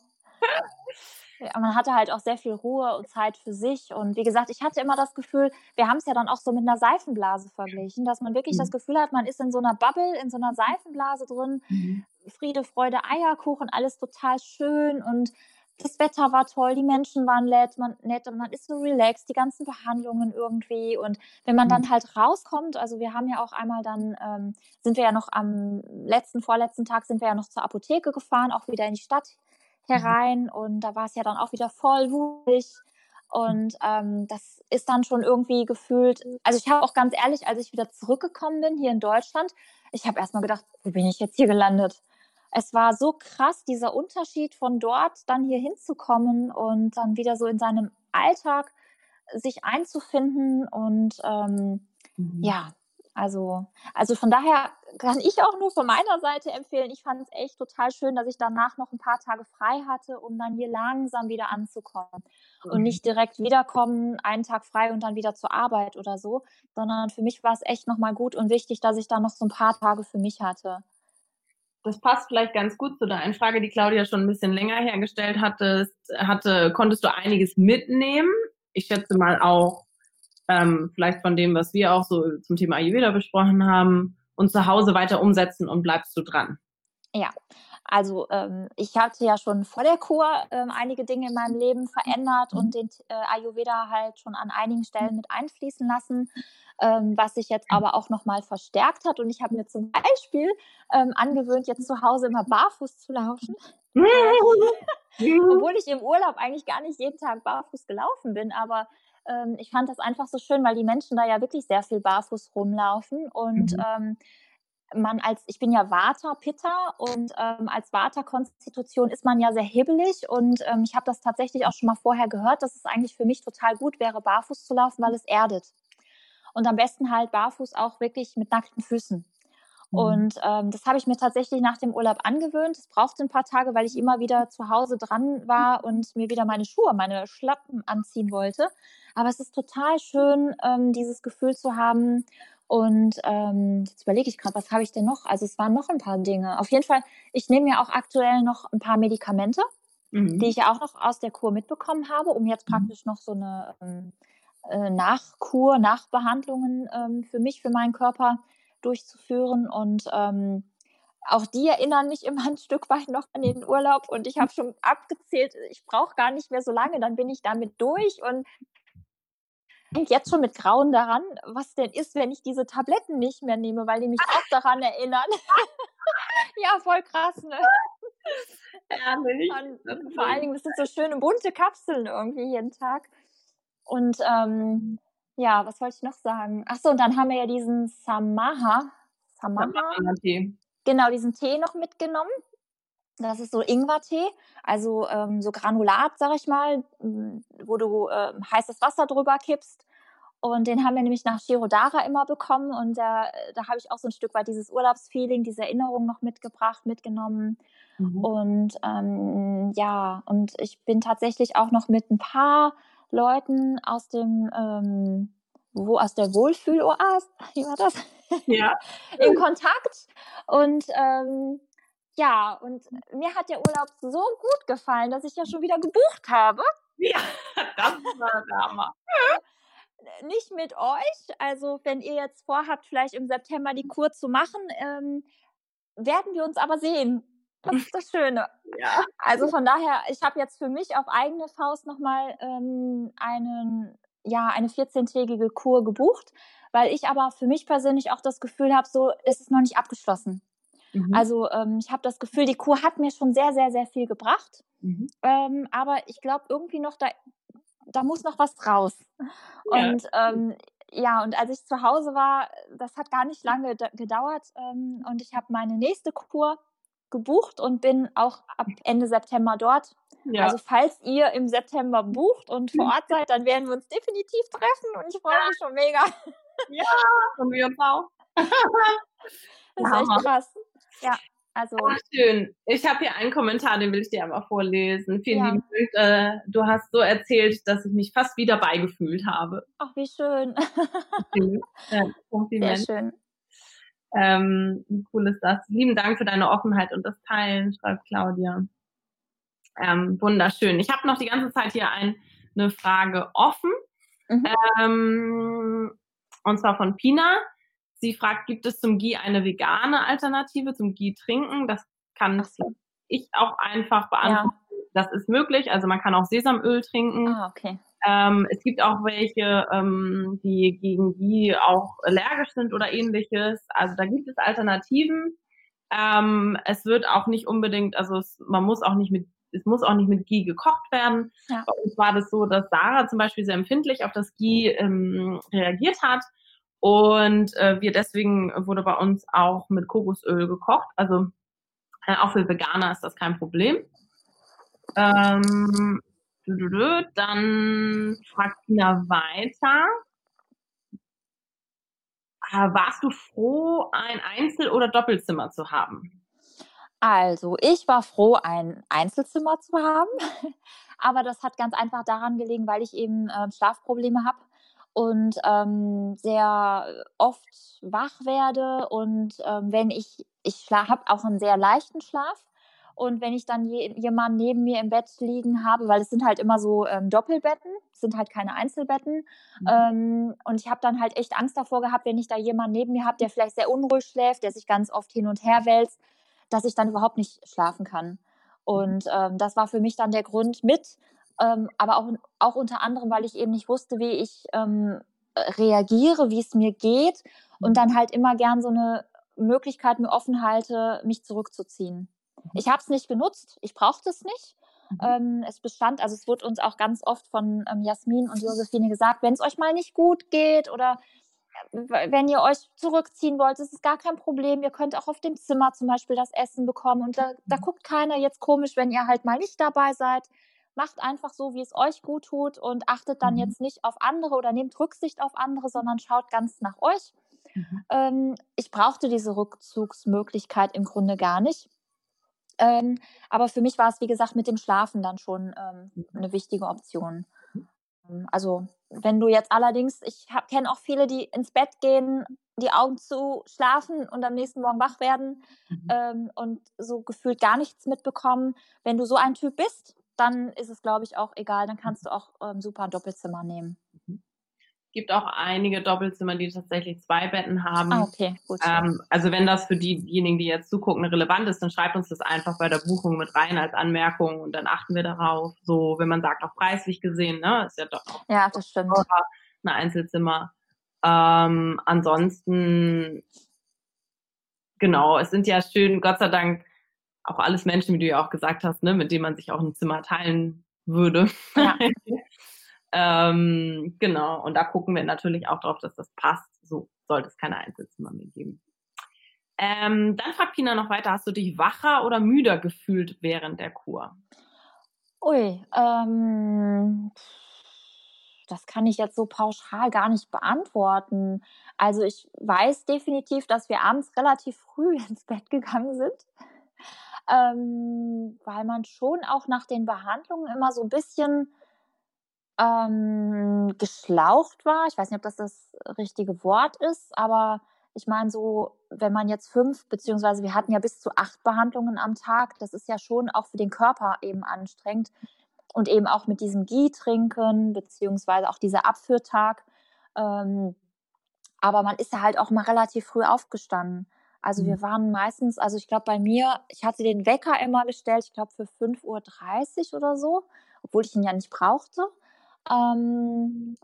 Ja, man hatte halt auch sehr viel Ruhe und Zeit für sich. Und wie gesagt, ich hatte immer das Gefühl, wir haben es ja dann auch so mit einer Seifenblase verglichen, dass man wirklich mhm. das Gefühl hat, man ist in so einer Bubble, in so einer Seifenblase drin. Mhm. Friede, Freude, Eierkuchen, alles total schön und das Wetter war toll, die Menschen waren nett, man, nett und man ist so relaxed, die ganzen Behandlungen irgendwie. Und wenn man dann mhm. halt rauskommt, also wir haben ja auch einmal dann, ähm, sind wir ja noch am letzten, vorletzten Tag sind wir ja noch zur Apotheke gefahren, auch wieder in die Stadt mhm. herein. Und da war es ja dann auch wieder voll wurig. Und ähm, das ist dann schon irgendwie gefühlt, also ich habe auch ganz ehrlich, als ich wieder zurückgekommen bin hier in Deutschland, ich habe erstmal gedacht, wo bin ich jetzt hier gelandet? Es war so krass, dieser Unterschied von dort dann hier hinzukommen und dann wieder so in seinem Alltag sich einzufinden und ähm, mhm. ja, also, also von daher kann ich auch nur von meiner Seite empfehlen. Ich fand es echt total schön, dass ich danach noch ein paar Tage frei hatte, um dann hier langsam wieder anzukommen. Mhm. Und nicht direkt wiederkommen, einen Tag frei und dann wieder zur Arbeit oder so, sondern für mich war es echt nochmal gut und wichtig, dass ich da noch so ein paar Tage für mich hatte das passt vielleicht ganz gut zu der Frage, die Claudia schon ein bisschen länger hergestellt hatte. hatte konntest du einiges mitnehmen? Ich schätze mal auch ähm, vielleicht von dem, was wir auch so zum Thema Ayurveda besprochen haben, und zu Hause weiter umsetzen und bleibst du dran. Ja, also ähm, ich hatte ja schon vor der Kur ähm, einige Dinge in meinem Leben verändert und den äh, Ayurveda halt schon an einigen Stellen mit einfließen lassen ähm, was sich jetzt aber auch nochmal verstärkt hat. Und ich habe mir zum Beispiel ähm, angewöhnt, jetzt zu Hause immer barfuß zu laufen. Obwohl ich im Urlaub eigentlich gar nicht jeden Tag barfuß gelaufen bin, aber ähm, ich fand das einfach so schön, weil die Menschen da ja wirklich sehr viel barfuß rumlaufen und mhm. ähm, man als, ich bin ja Vata, Pitta und ähm, als Vata-Konstitution ist man ja sehr hibbelig und ähm, ich habe das tatsächlich auch schon mal vorher gehört, dass es eigentlich für mich total gut wäre, barfuß zu laufen, weil es erdet. Und am besten halt barfuß auch wirklich mit nackten Füßen. Mhm. Und ähm, das habe ich mir tatsächlich nach dem Urlaub angewöhnt. Es brauchte ein paar Tage, weil ich immer wieder zu Hause dran war und mir wieder meine Schuhe, meine Schlappen anziehen wollte. Aber es ist total schön, ähm, dieses Gefühl zu haben. Und ähm, jetzt überlege ich gerade, was habe ich denn noch? Also es waren noch ein paar Dinge. Auf jeden Fall, ich nehme ja auch aktuell noch ein paar Medikamente, mhm. die ich ja auch noch aus der Kur mitbekommen habe, um jetzt mhm. praktisch noch so eine ähm, äh, Nachkur, Nachbehandlungen ähm, für mich, für meinen Körper durchzuführen. Und ähm, auch die erinnern mich immer ein Stück weit noch an den Urlaub. Und ich habe schon abgezählt, ich brauche gar nicht mehr so lange, dann bin ich damit durch. Und denke jetzt schon mit Grauen daran, was denn ist, wenn ich diese Tabletten nicht mehr nehme, weil die mich auch daran erinnern. ja, voll krass, ne? Ehrlich. Und vor allen Dingen, das sind so schöne bunte Kapseln irgendwie jeden Tag. Und ähm, ja, was wollte ich noch sagen? Achso, und dann haben wir ja diesen Samaha. Samaha? Tee. Genau, diesen Tee noch mitgenommen. Das ist so Ingwertee, also ähm, so Granulat, sag ich mal, wo du äh, heißes Wasser drüber kippst. Und den haben wir nämlich nach Shirodara immer bekommen. Und da, da habe ich auch so ein Stück weit dieses Urlaubsfeeling, diese Erinnerung noch mitgebracht, mitgenommen. Mhm. Und ähm, ja, und ich bin tatsächlich auch noch mit ein paar Leuten aus dem, ähm, wo aus der Wohlfühloase, wie war das? Ja. in Kontakt. Und ähm, ja, und mir hat der Urlaub so gut gefallen, dass ich ja schon wieder gebucht habe. Ja, das war der Hammer. Nicht mit euch. Also, wenn ihr jetzt vorhabt, vielleicht im September die Kur zu machen, ähm, werden wir uns aber sehen. Das ist das Schöne. Ja. Also von daher, ich habe jetzt für mich auf eigene Faust nochmal ähm, einen, ja, eine 14-tägige Kur gebucht, weil ich aber für mich persönlich auch das Gefühl habe, so ist es noch nicht abgeschlossen. Mhm. Also ähm, ich habe das Gefühl, die Kur hat mir schon sehr, sehr, sehr viel gebracht. Mhm. Ähm, aber ich glaube irgendwie noch, da, da muss noch was raus. Ja. Und ähm, ja, und als ich zu Hause war, das hat gar nicht lange gedauert ähm, und ich habe meine nächste Kur gebucht und bin auch ab Ende September dort. Ja. Also falls ihr im September bucht und vor Ort seid, dann werden wir uns definitiv treffen und ich freue mich schon mega. Ja, und wir uns auch. das ist echt krass. Ja. Also, Ach, schön. Ich habe hier einen Kommentar, den will ich dir einmal vorlesen. Vielen ja. lieben Dank. Äh, du hast so erzählt, dass ich mich fast wieder beigefühlt habe. Ach, wie schön. ja, Kompliment. Sehr schön. Ähm, wie cool ist das? Lieben Dank für deine Offenheit und das Teilen, schreibt Claudia. Ähm, wunderschön. Ich habe noch die ganze Zeit hier ein, eine Frage offen. Mhm. Ähm, und zwar von Pina. Sie fragt, gibt es zum Ghee eine vegane Alternative zum Ghee trinken? Das kann so. ich auch einfach beantworten. Ja. Das ist möglich. Also man kann auch Sesamöl trinken. Ah, okay. Ähm, es gibt auch welche, ähm, die gegen die auch allergisch sind oder ähnliches. Also da gibt es Alternativen. Ähm, es wird auch nicht unbedingt, also es, man muss auch nicht mit, es muss auch nicht mit Ghee gekocht werden. Ja. Bei uns war das so, dass Sarah zum Beispiel sehr empfindlich auf das Ghee ähm, reagiert hat. Und äh, wir deswegen wurde bei uns auch mit Kokosöl gekocht. Also äh, auch für Veganer ist das kein Problem. Ähm, dann fragt Tina weiter. Äh, warst du froh, ein Einzel- oder Doppelzimmer zu haben? Also, ich war froh, ein Einzelzimmer zu haben. Aber das hat ganz einfach daran gelegen, weil ich eben äh, Schlafprobleme habe und ähm, sehr oft wach werde. Und ähm, wenn ich, ich habe auch einen sehr leichten Schlaf. Und wenn ich dann je, jemanden neben mir im Bett liegen habe, weil es sind halt immer so ähm, Doppelbetten, sind halt keine Einzelbetten. Mhm. Ähm, und ich habe dann halt echt Angst davor gehabt, wenn ich da jemanden neben mir habe, der vielleicht sehr unruhig schläft, der sich ganz oft hin und her wälzt, dass ich dann überhaupt nicht schlafen kann. Und ähm, das war für mich dann der Grund mit, ähm, aber auch, auch unter anderem, weil ich eben nicht wusste, wie ich ähm, reagiere, wie es mir geht und mhm. dann halt immer gern so eine Möglichkeit mir offen halte, mich zurückzuziehen. Ich habe es nicht genutzt, ich brauchte es nicht. Mhm. Ähm, es bestand, also es wurde uns auch ganz oft von ähm, Jasmin und Josephine gesagt, wenn es euch mal nicht gut geht oder äh, wenn ihr euch zurückziehen wollt, ist es gar kein Problem. Ihr könnt auch auf dem Zimmer zum Beispiel das Essen bekommen und da, da mhm. guckt keiner jetzt komisch, wenn ihr halt mal nicht dabei seid. Macht einfach so, wie es euch gut tut und achtet dann mhm. jetzt nicht auf andere oder nehmt Rücksicht auf andere, sondern schaut ganz nach euch. Mhm. Ähm, ich brauchte diese Rückzugsmöglichkeit im Grunde gar nicht. Ähm, aber für mich war es, wie gesagt, mit dem Schlafen dann schon ähm, mhm. eine wichtige Option. Ähm, also wenn du jetzt allerdings, ich kenne auch viele, die ins Bett gehen, die Augen zu schlafen und am nächsten Morgen wach werden mhm. ähm, und so gefühlt gar nichts mitbekommen. Wenn du so ein Typ bist, dann ist es, glaube ich, auch egal. Dann kannst du auch ähm, super ein Doppelzimmer nehmen. Gibt auch einige Doppelzimmer, die tatsächlich zwei Betten haben. Ah, okay, gut. Ähm, also wenn das für diejenigen, die jetzt zugucken, relevant ist, dann schreibt uns das einfach bei der Buchung mit rein als Anmerkung und dann achten wir darauf. So, wenn man sagt, auch preislich gesehen, ne, ist ja doch auch ja, das stimmt. ein Einzelzimmer. Ähm, ansonsten, genau, es sind ja schön, Gott sei Dank, auch alles Menschen, wie du ja auch gesagt hast, ne, mit denen man sich auch ein Zimmer teilen würde. Ja. Ähm, genau, und da gucken wir natürlich auch drauf, dass das passt. So sollte es keine Einzelzimmer mehr geben. Ähm, dann fragt Pina noch weiter, hast du dich wacher oder müder gefühlt während der Kur? Ui, ähm, das kann ich jetzt so pauschal gar nicht beantworten. Also ich weiß definitiv, dass wir abends relativ früh ins Bett gegangen sind, ähm, weil man schon auch nach den Behandlungen immer so ein bisschen ähm, geschlaucht war. Ich weiß nicht, ob das das richtige Wort ist, aber ich meine so, wenn man jetzt fünf, beziehungsweise wir hatten ja bis zu acht Behandlungen am Tag, das ist ja schon auch für den Körper eben anstrengend. Und eben auch mit diesem Gie trinken, beziehungsweise auch dieser Abführtag. Ähm, aber man ist ja halt auch mal relativ früh aufgestanden. Also wir mhm. waren meistens, also ich glaube bei mir, ich hatte den Wecker immer gestellt, ich glaube für 5.30 Uhr oder so, obwohl ich ihn ja nicht brauchte. Ähm,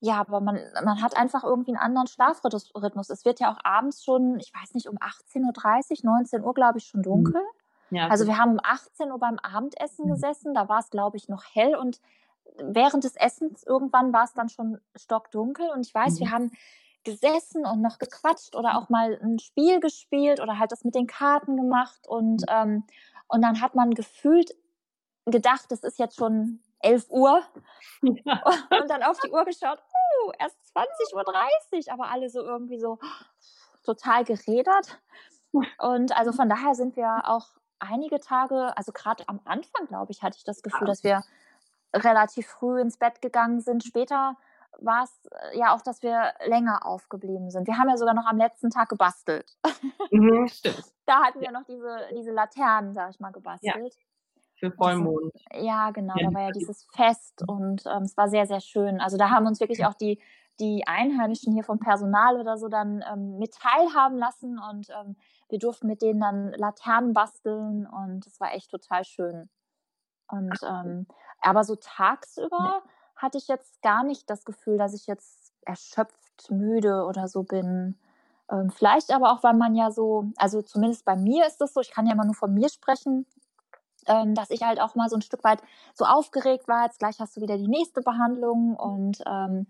ja, aber man, man hat einfach irgendwie einen anderen Schlafrhythmus. Es wird ja auch abends schon, ich weiß nicht, um 18.30 Uhr, 19 Uhr, glaube ich, schon mhm. dunkel. Ja, also wir haben um 18 Uhr beim Abendessen mhm. gesessen, da war es, glaube ich, noch hell und während des Essens irgendwann war es dann schon stockdunkel und ich weiß, mhm. wir haben gesessen und noch gequatscht oder auch mal ein Spiel gespielt oder halt das mit den Karten gemacht und, ähm, und dann hat man gefühlt gedacht, es ist jetzt schon 11 Uhr ja. und dann auf die Uhr geschaut, oh, erst 20.30 Uhr, aber alle so irgendwie so total geredert. Und also von daher sind wir auch einige Tage, also gerade am Anfang, glaube ich, hatte ich das Gefühl, dass wir relativ früh ins Bett gegangen sind. Später war es äh, ja auch, dass wir länger aufgeblieben sind. Wir haben ja sogar noch am letzten Tag gebastelt. Mhm, stimmt. Da hatten wir noch diese, diese Laternen, sag ich mal, gebastelt. Ja für Vollmond. Das, ja, genau, da war ja dieses Fest und ähm, es war sehr, sehr schön. Also da haben uns wirklich auch die, die Einheimischen hier vom Personal oder so dann ähm, mit teilhaben lassen und ähm, wir durften mit denen dann Laternen basteln und es war echt total schön. Und ähm, aber so tagsüber hatte ich jetzt gar nicht das Gefühl, dass ich jetzt erschöpft, müde oder so bin. Ähm, vielleicht aber auch, weil man ja so, also zumindest bei mir ist das so, ich kann ja immer nur von mir sprechen, ähm, dass ich halt auch mal so ein Stück weit so aufgeregt war. Jetzt gleich hast du wieder die nächste Behandlung und ähm,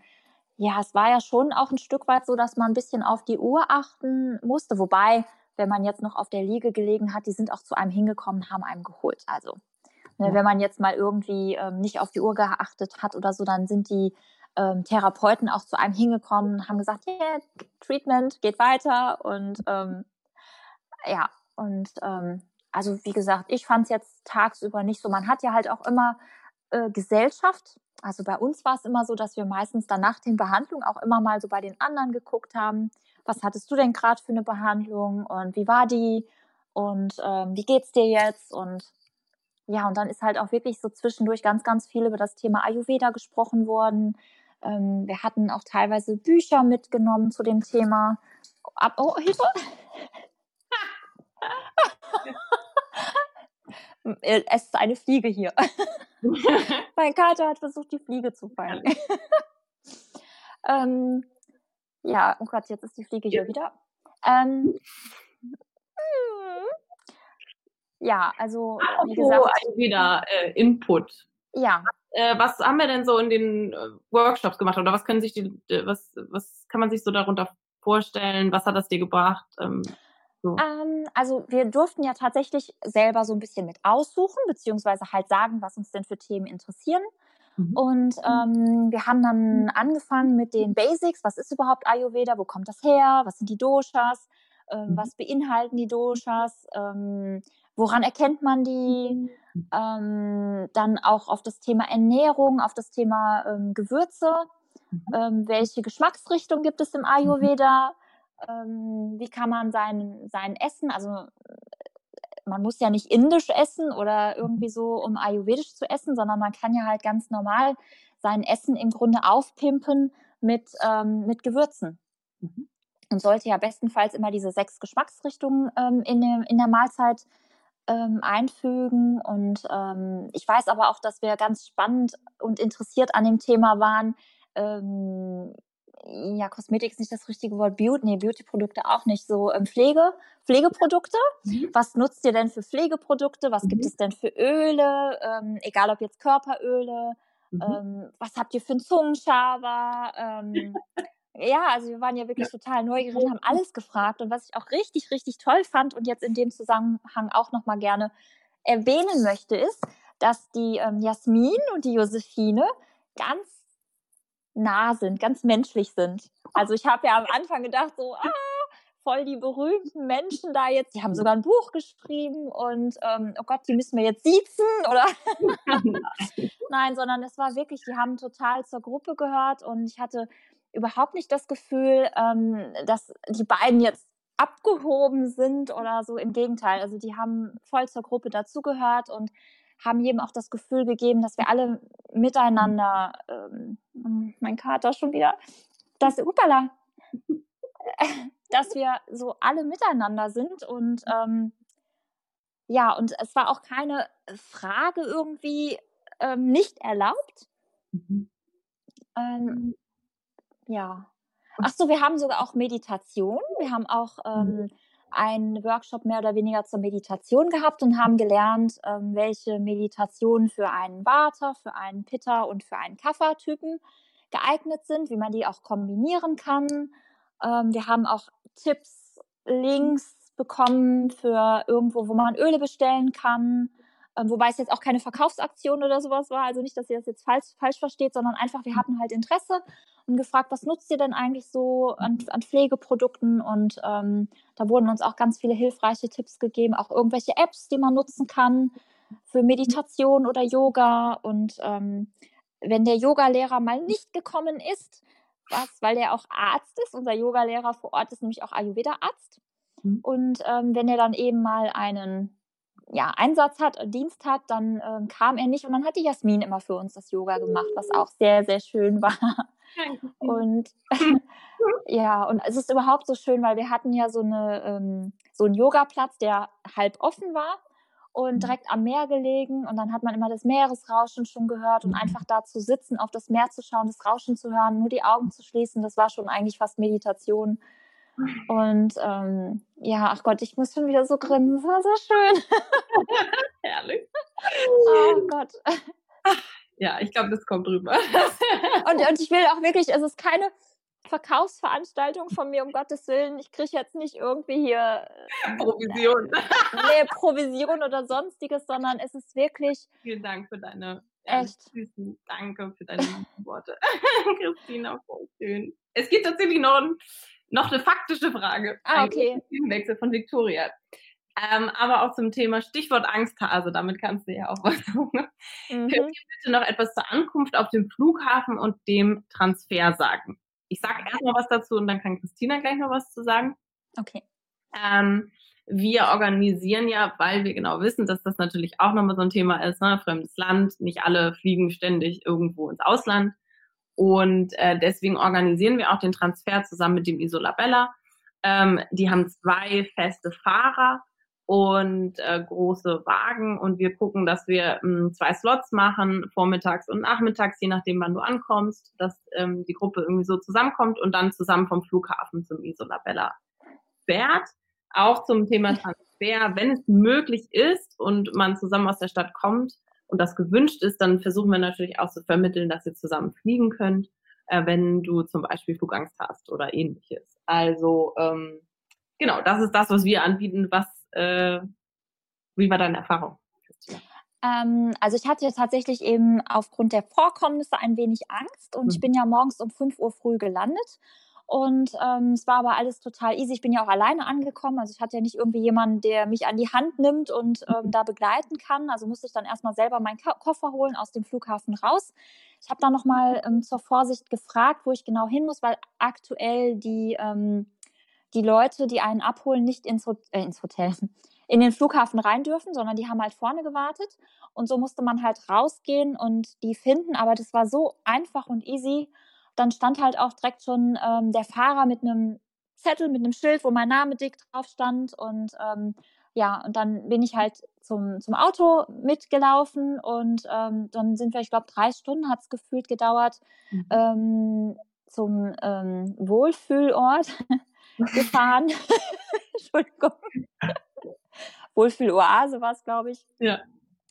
ja, es war ja schon auch ein Stück weit so, dass man ein bisschen auf die Uhr achten musste. Wobei, wenn man jetzt noch auf der Liege gelegen hat, die sind auch zu einem hingekommen, haben einem geholt. Also, ne, ja. wenn man jetzt mal irgendwie ähm, nicht auf die Uhr geachtet hat oder so, dann sind die ähm, Therapeuten auch zu einem hingekommen, haben gesagt, yeah, Treatment geht weiter und ähm, ja, und ähm, also wie gesagt, ich fand es jetzt tagsüber nicht so. Man hat ja halt auch immer äh, Gesellschaft. Also bei uns war es immer so, dass wir meistens dann nach den Behandlungen auch immer mal so bei den anderen geguckt haben. Was hattest du denn gerade für eine Behandlung und wie war die und ähm, wie geht's dir jetzt und ja, und dann ist halt auch wirklich so zwischendurch ganz, ganz viel über das Thema Ayurveda gesprochen worden. Ähm, wir hatten auch teilweise Bücher mitgenommen zu dem Thema. Ab, oh, Hilfe! es ist eine Fliege hier. mein Kater hat versucht, die Fliege zu fangen. ähm, ja, oh Gott, jetzt ist die Fliege hier wieder. Ähm, ja, also wie gesagt, wieder äh, Input. Ja. Äh, was haben wir denn so in den äh, Workshops gemacht oder was können sich die, was, was kann man sich so darunter vorstellen? Was hat das dir gebracht? Ähm, so. Ähm, also wir durften ja tatsächlich selber so ein bisschen mit aussuchen, beziehungsweise halt sagen, was uns denn für Themen interessieren. Mhm. Und ähm, wir haben dann angefangen mit den Basics. Was ist überhaupt Ayurveda? Wo kommt das her? Was sind die Doshas? Ähm, mhm. Was beinhalten die Doshas? Ähm, woran erkennt man die? Mhm. Ähm, dann auch auf das Thema Ernährung, auf das Thema ähm, Gewürze. Mhm. Welche Geschmacksrichtung gibt es im Ayurveda? Wie kann man sein, sein Essen, also man muss ja nicht indisch essen oder irgendwie so, um ayurvedisch zu essen, sondern man kann ja halt ganz normal sein Essen im Grunde aufpimpen mit, ähm, mit Gewürzen. Mhm. Und sollte ja bestenfalls immer diese sechs Geschmacksrichtungen ähm, in, dem, in der Mahlzeit ähm, einfügen. Und ähm, ich weiß aber auch, dass wir ganz spannend und interessiert an dem Thema waren, ähm, ja, Kosmetik ist nicht das richtige Wort, Beauty, nee, Beauty-Produkte auch nicht, so ähm, Pflege, Pflegeprodukte. Mhm. Was nutzt ihr denn für Pflegeprodukte? Was mhm. gibt es denn für Öle? Ähm, egal ob jetzt Körperöle. Mhm. Ähm, was habt ihr für einen Zungenschaber? Ähm, ja, also wir waren ja wirklich total neugierig und haben alles gefragt. Und was ich auch richtig, richtig toll fand und jetzt in dem Zusammenhang auch nochmal gerne erwähnen möchte, ist, dass die ähm, Jasmin und die Josephine ganz nah sind, ganz menschlich sind. Also ich habe ja am Anfang gedacht, so, ah, voll die berühmten Menschen da jetzt. Die haben sogar ein Buch geschrieben und ähm, oh Gott, die müssen wir jetzt siezen oder? Nein, sondern es war wirklich, die haben total zur Gruppe gehört und ich hatte überhaupt nicht das Gefühl, ähm, dass die beiden jetzt abgehoben sind oder so. Im Gegenteil, also die haben voll zur Gruppe dazugehört und haben jedem auch das Gefühl gegeben, dass wir alle miteinander, ähm, mein Kater schon wieder, dass, upala, dass wir so alle miteinander sind und ähm, ja, und es war auch keine Frage irgendwie ähm, nicht erlaubt. Mhm. Ähm, mhm. ja. Ach so, wir haben sogar auch Meditation. Wir haben auch mhm. ähm, einen Workshop mehr oder weniger zur Meditation gehabt und haben gelernt, ähm, welche Meditationen für einen Vata, für einen Pitta und für einen Kapha-Typen geeignet sind, wie man die auch kombinieren kann. Ähm, wir haben auch Tipps, Links bekommen für irgendwo, wo man Öle bestellen kann. Ähm, wobei es jetzt auch keine Verkaufsaktion oder sowas war. Also nicht, dass ihr das jetzt falsch, falsch versteht, sondern einfach, wir hatten halt Interesse und gefragt, was nutzt ihr denn eigentlich so an, an Pflegeprodukten? Und ähm, da wurden uns auch ganz viele hilfreiche Tipps gegeben, auch irgendwelche Apps, die man nutzen kann für Meditation oder Yoga. Und ähm, wenn der Yogalehrer mal nicht gekommen ist, was, weil der auch Arzt ist, unser Yogalehrer vor Ort ist nämlich auch Ayurveda-Arzt. Mhm. Und ähm, wenn er dann eben mal einen ja, Einsatz hat, Dienst hat, dann ähm, kam er nicht und dann hat die Jasmin immer für uns das Yoga gemacht, was auch sehr, sehr schön war. Und ja, und es ist überhaupt so schön, weil wir hatten ja so, eine, ähm, so einen Yogaplatz, der halb offen war und mhm. direkt am Meer gelegen. Und dann hat man immer das Meeresrauschen schon gehört und einfach da zu sitzen, auf das Meer zu schauen, das Rauschen zu hören, nur die Augen zu schließen, das war schon eigentlich fast Meditation. Und ähm, ja, ach Gott, ich muss schon wieder so grinsen. Das war so schön. Herrlich. Oh Gott. Ja, ich glaube, das kommt rüber. und, und ich will auch wirklich, es ist keine Verkaufsveranstaltung von mir, um Gottes Willen. Ich kriege jetzt nicht irgendwie hier äh, Provision. nee, Provision oder sonstiges, sondern es ist wirklich. Vielen Dank für deine echt süßen Danke für deine Worte. Christina, voll schön. Es gibt tatsächlich noch, ein, noch eine faktische Frage. Ah, okay. Wechsel von Victoria. Ähm, aber auch zum Thema Stichwort Angsthase, damit kannst du ja auch was sagen. Mhm. Könnt ihr bitte noch etwas zur Ankunft auf dem Flughafen und dem Transfer sagen? Ich sage erstmal was dazu und dann kann Christina gleich noch was zu sagen. Okay. Ähm, wir organisieren ja, weil wir genau wissen, dass das natürlich auch nochmal so ein Thema ist, ne? fremdes Land, nicht alle fliegen ständig irgendwo ins Ausland. Und äh, deswegen organisieren wir auch den Transfer zusammen mit dem Isolabella. Ähm, die haben zwei feste Fahrer und äh, große Wagen und wir gucken, dass wir ähm, zwei Slots machen, vormittags und nachmittags, je nachdem, wann du ankommst, dass ähm, die Gruppe irgendwie so zusammenkommt und dann zusammen vom Flughafen zum Isolabella fährt. Auch zum Thema Transfer, wenn es möglich ist und man zusammen aus der Stadt kommt und das gewünscht ist, dann versuchen wir natürlich auch zu vermitteln, dass ihr zusammen fliegen könnt, äh, wenn du zum Beispiel Flugangst hast oder ähnliches. Also ähm, genau, das ist das, was wir anbieten, was äh, wie war deine Erfahrung? Ähm, also ich hatte tatsächlich eben aufgrund der Vorkommnisse ein wenig Angst und mhm. ich bin ja morgens um 5 Uhr früh gelandet. Und ähm, es war aber alles total easy. Ich bin ja auch alleine angekommen. Also ich hatte ja nicht irgendwie jemanden, der mich an die Hand nimmt und ähm, da begleiten kann. Also musste ich dann erstmal selber meinen Koffer holen aus dem Flughafen raus. Ich habe dann nochmal ähm, zur Vorsicht gefragt, wo ich genau hin muss, weil aktuell die, ähm, die Leute, die einen abholen, nicht ins, Ho äh, ins Hotel, in den Flughafen rein dürfen, sondern die haben halt vorne gewartet. Und so musste man halt rausgehen und die finden. Aber das war so einfach und easy dann stand halt auch direkt schon ähm, der Fahrer mit einem Zettel, mit einem Schild, wo mein Name dick drauf stand. Und ähm, ja, und dann bin ich halt zum, zum Auto mitgelaufen und ähm, dann sind wir, ich glaube, drei Stunden hat es gefühlt gedauert, mhm. Ähm, zum ähm, Wohlfühlort gefahren. Entschuldigung. Wohlfühloase war es, glaube ich. Ja.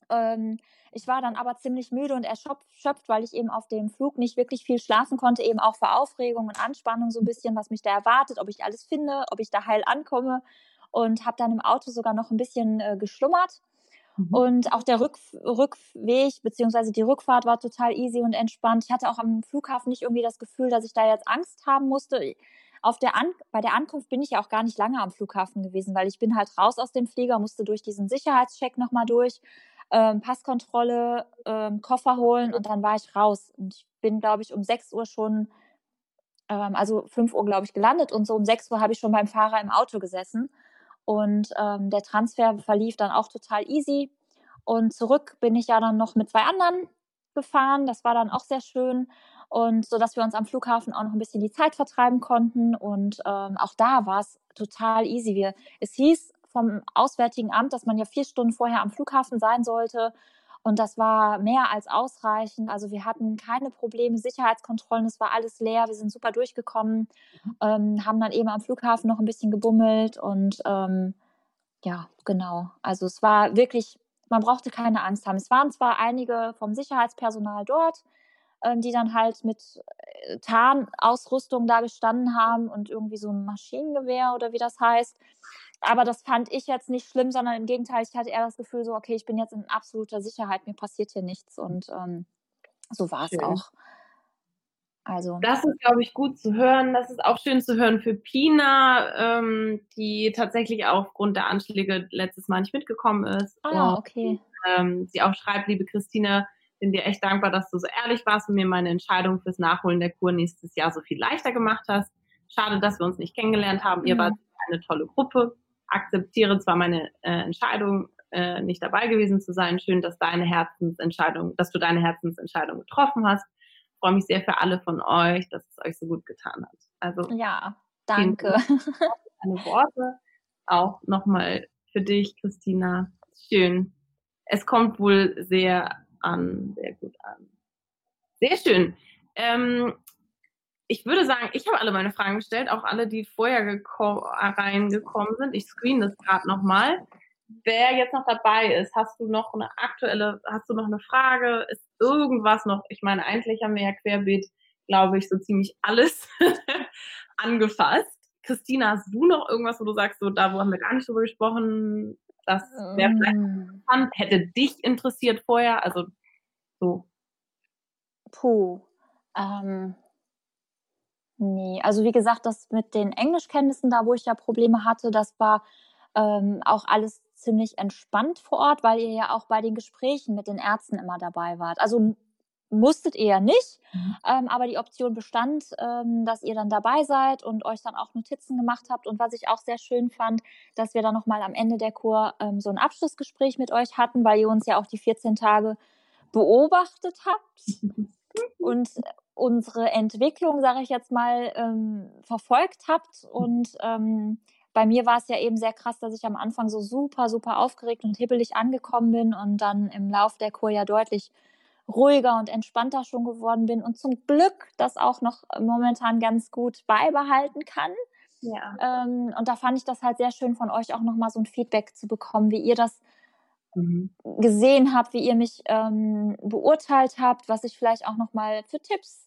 Ähm, ich war dann aber ziemlich müde und erschöpft, weil ich eben auf dem Flug nicht wirklich viel schlafen konnte, eben auch vor Aufregung und Anspannung so ein bisschen, was mich da erwartet, ob ich alles finde, ob ich da heil ankomme und habe dann im Auto sogar noch ein bisschen äh, geschlummert. Mhm. Und auch der Rück Rückweg bzw. die Rückfahrt war total easy und entspannt. Ich hatte auch am Flughafen nicht irgendwie das Gefühl, dass ich da jetzt Angst haben musste. Auf der An bei der Ankunft bin ich ja auch gar nicht lange am Flughafen gewesen, weil ich bin halt raus aus dem Flieger, musste durch diesen Sicherheitscheck nochmal durch ähm, Passkontrolle, ähm, Koffer holen und dann war ich raus. Und ich bin, glaube ich, um 6 Uhr schon, ähm, also 5 Uhr, glaube ich, gelandet und so um 6 Uhr habe ich schon beim Fahrer im Auto gesessen. Und ähm, der Transfer verlief dann auch total easy. Und zurück bin ich ja dann noch mit zwei anderen gefahren. Das war dann auch sehr schön. Und so dass wir uns am Flughafen auch noch ein bisschen die Zeit vertreiben konnten. Und ähm, auch da war es total easy. Wir, es hieß, vom Auswärtigen Amt, dass man ja vier Stunden vorher am Flughafen sein sollte. Und das war mehr als ausreichend. Also wir hatten keine Probleme, Sicherheitskontrollen, es war alles leer, wir sind super durchgekommen, mhm. ähm, haben dann eben am Flughafen noch ein bisschen gebummelt und ähm, ja, genau. Also es war wirklich, man brauchte keine Angst haben. Es waren zwar einige vom Sicherheitspersonal dort, ähm, die dann halt mit äh, Tarnausrüstung da gestanden haben und irgendwie so ein Maschinengewehr oder wie das heißt. Aber das fand ich jetzt nicht schlimm, sondern im Gegenteil, ich hatte eher das Gefühl, so, okay, ich bin jetzt in absoluter Sicherheit, mir passiert hier nichts. Und ähm, so war es auch. Also. Das ist, glaube ich, gut zu hören. Das ist auch schön zu hören für Pina, ähm, die tatsächlich aufgrund der Anschläge letztes Mal nicht mitgekommen ist. Ah, und, okay. Ähm, sie auch schreibt, liebe Christine, bin dir echt dankbar, dass du so ehrlich warst und mir meine Entscheidung fürs Nachholen der Kur nächstes Jahr so viel leichter gemacht hast. Schade, dass wir uns nicht kennengelernt haben. Mhm. Ihr wart eine tolle Gruppe akzeptiere zwar meine äh, Entscheidung, äh, nicht dabei gewesen zu sein. Schön, dass deine Herzensentscheidung, dass du deine Herzensentscheidung getroffen hast. Ich freue mich sehr für alle von euch, dass es euch so gut getan hat. Also ja, danke. Deine Worte auch nochmal für dich, Christina. Schön. Es kommt wohl sehr an, sehr gut an. Sehr schön. Ähm, ich würde sagen, ich habe alle meine Fragen gestellt, auch alle, die vorher reingekommen sind. Ich screen das gerade nochmal. Wer jetzt noch dabei ist, hast du noch eine aktuelle, hast du noch eine Frage? Ist irgendwas noch? Ich meine, eigentlich haben wir ja querbeet, glaube ich, so ziemlich alles angefasst. Christina, hast du noch irgendwas, wo du sagst, so da wo haben wir gar nicht drüber gesprochen? Das wäre vielleicht mm. interessant, hätte dich interessiert vorher, also so. Puh. Ähm, Nee, also wie gesagt, das mit den Englischkenntnissen, da wo ich ja Probleme hatte, das war ähm, auch alles ziemlich entspannt vor Ort, weil ihr ja auch bei den Gesprächen mit den Ärzten immer dabei wart. Also musstet ihr ja nicht, mhm. ähm, aber die Option bestand, ähm, dass ihr dann dabei seid und euch dann auch Notizen gemacht habt. Und was ich auch sehr schön fand, dass wir dann nochmal am Ende der Kur ähm, so ein Abschlussgespräch mit euch hatten, weil ihr uns ja auch die 14 Tage beobachtet habt. und unsere Entwicklung, sage ich jetzt mal, ähm, verfolgt habt. Und ähm, bei mir war es ja eben sehr krass, dass ich am Anfang so super, super aufgeregt und hibbelig angekommen bin und dann im Lauf der Kur ja deutlich ruhiger und entspannter schon geworden bin und zum Glück das auch noch momentan ganz gut beibehalten kann. Ja. Ähm, und da fand ich das halt sehr schön von euch auch nochmal so ein Feedback zu bekommen, wie ihr das mhm. gesehen habt, wie ihr mich ähm, beurteilt habt, was ich vielleicht auch nochmal für Tipps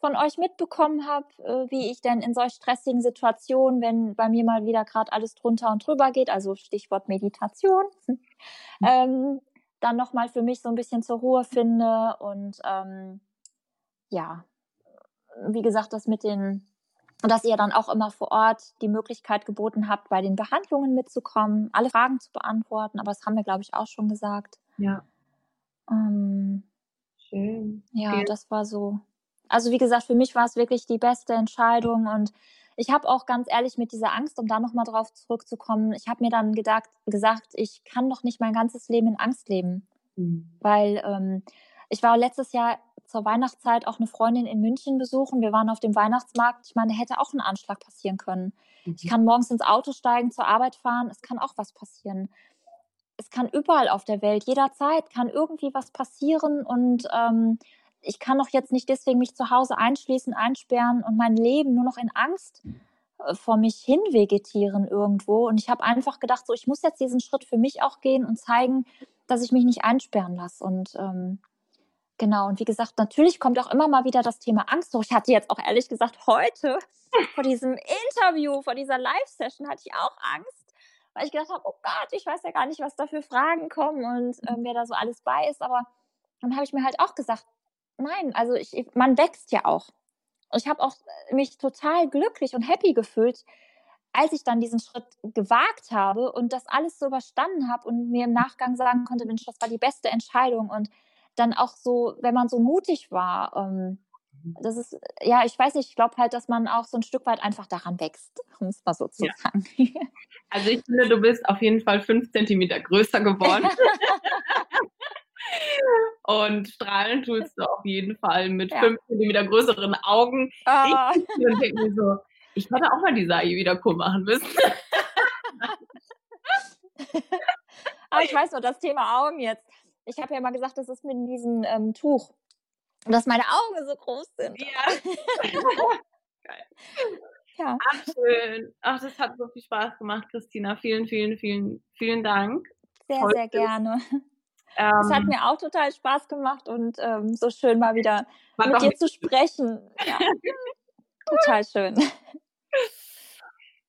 von euch mitbekommen habe, äh, wie ich denn in solch stressigen Situationen, wenn bei mir mal wieder gerade alles drunter und drüber geht, also Stichwort Meditation, hm. ähm, dann nochmal für mich so ein bisschen zur Ruhe finde und ähm, ja, wie gesagt, das mit den, dass ihr dann auch immer vor Ort die Möglichkeit geboten habt, bei den Behandlungen mitzukommen, alle Fragen zu beantworten, aber das haben wir, glaube ich, auch schon gesagt. Ja. Ähm, Schön. ja, Vielen- das war so. Also wie gesagt, für mich war es wirklich die beste Entscheidung und ich habe auch ganz ehrlich mit dieser Angst, um da nochmal drauf zurückzukommen, ich habe mir dann gedacht, gesagt, ich kann doch nicht mein ganzes Leben in Angst leben Mhm. weil ähm, ich war letztes Jahr zur Weihnachtszeit auch eine Freundin in München besuchen. Wir waren auf dem Weihnachtsmarkt. Ich meine, da hätte auch ein Anschlag passieren können. Ich kann morgens ins Auto steigen, zur Arbeit fahren. Es kann auch was passieren. Es kann überall auf der Welt, jederzeit kann irgendwie was passieren und ähm, ich kann doch jetzt nicht deswegen mich zu Hause einschließen, einsperren und mein Leben nur noch in Angst äh, vor mich hin vegetieren irgendwo. Und ich habe einfach gedacht, so, ich muss jetzt diesen Schritt für mich auch gehen und zeigen, dass ich mich nicht einsperren lasse. Und ähm, genau, und wie gesagt, natürlich kommt auch immer mal wieder das Thema Angst hoch. Ich hatte jetzt auch ehrlich gesagt heute vor diesem Interview, vor dieser Live-Session hatte ich auch Angst, weil ich gedacht habe, oh Gott, ich weiß ja gar nicht, was da für Fragen kommen und ähm, wer da so alles bei ist. Aber dann habe ich mir halt auch gesagt, nein, also ich, man wächst ja auch. Ich habe auch mich total glücklich und happy gefühlt, als ich dann diesen Schritt gewagt habe und das alles so überstanden habe und mir im Nachgang sagen konnte, Mensch, das war die beste Entscheidung. Und dann auch so, wenn man so mutig war, ähm, das ist, ja, ich weiß nicht, ich glaube halt, dass man auch so ein Stück weit einfach daran wächst, um es mal so zu Ja. sagen. Also ich finde, du bist auf jeden Fall fünf Zentimeter größer geworden. Und strahlen tust du auf jeden Fall mit Ja. fünf Zentimeter größeren Augen. Ah, Ich und denke mir so, ich hätte auch mal die Sai wieder cool machen müssen. aber ich weiß noch, das Thema Augen jetzt. Ich habe ja mal gesagt, das ist mit diesem ähm, Tuch. Und dass meine Augen so groß sind. Ja, Ja, ach schön. Ach, das hat so viel Spaß gemacht, Christina. Vielen, vielen, vielen, vielen Dank. sehr, Voll sehr schön. Gerne. Es hat Ähm, mir auch total Spaß gemacht und ähm, so schön mal wieder mit dir zu sprechen. Ja. total schön.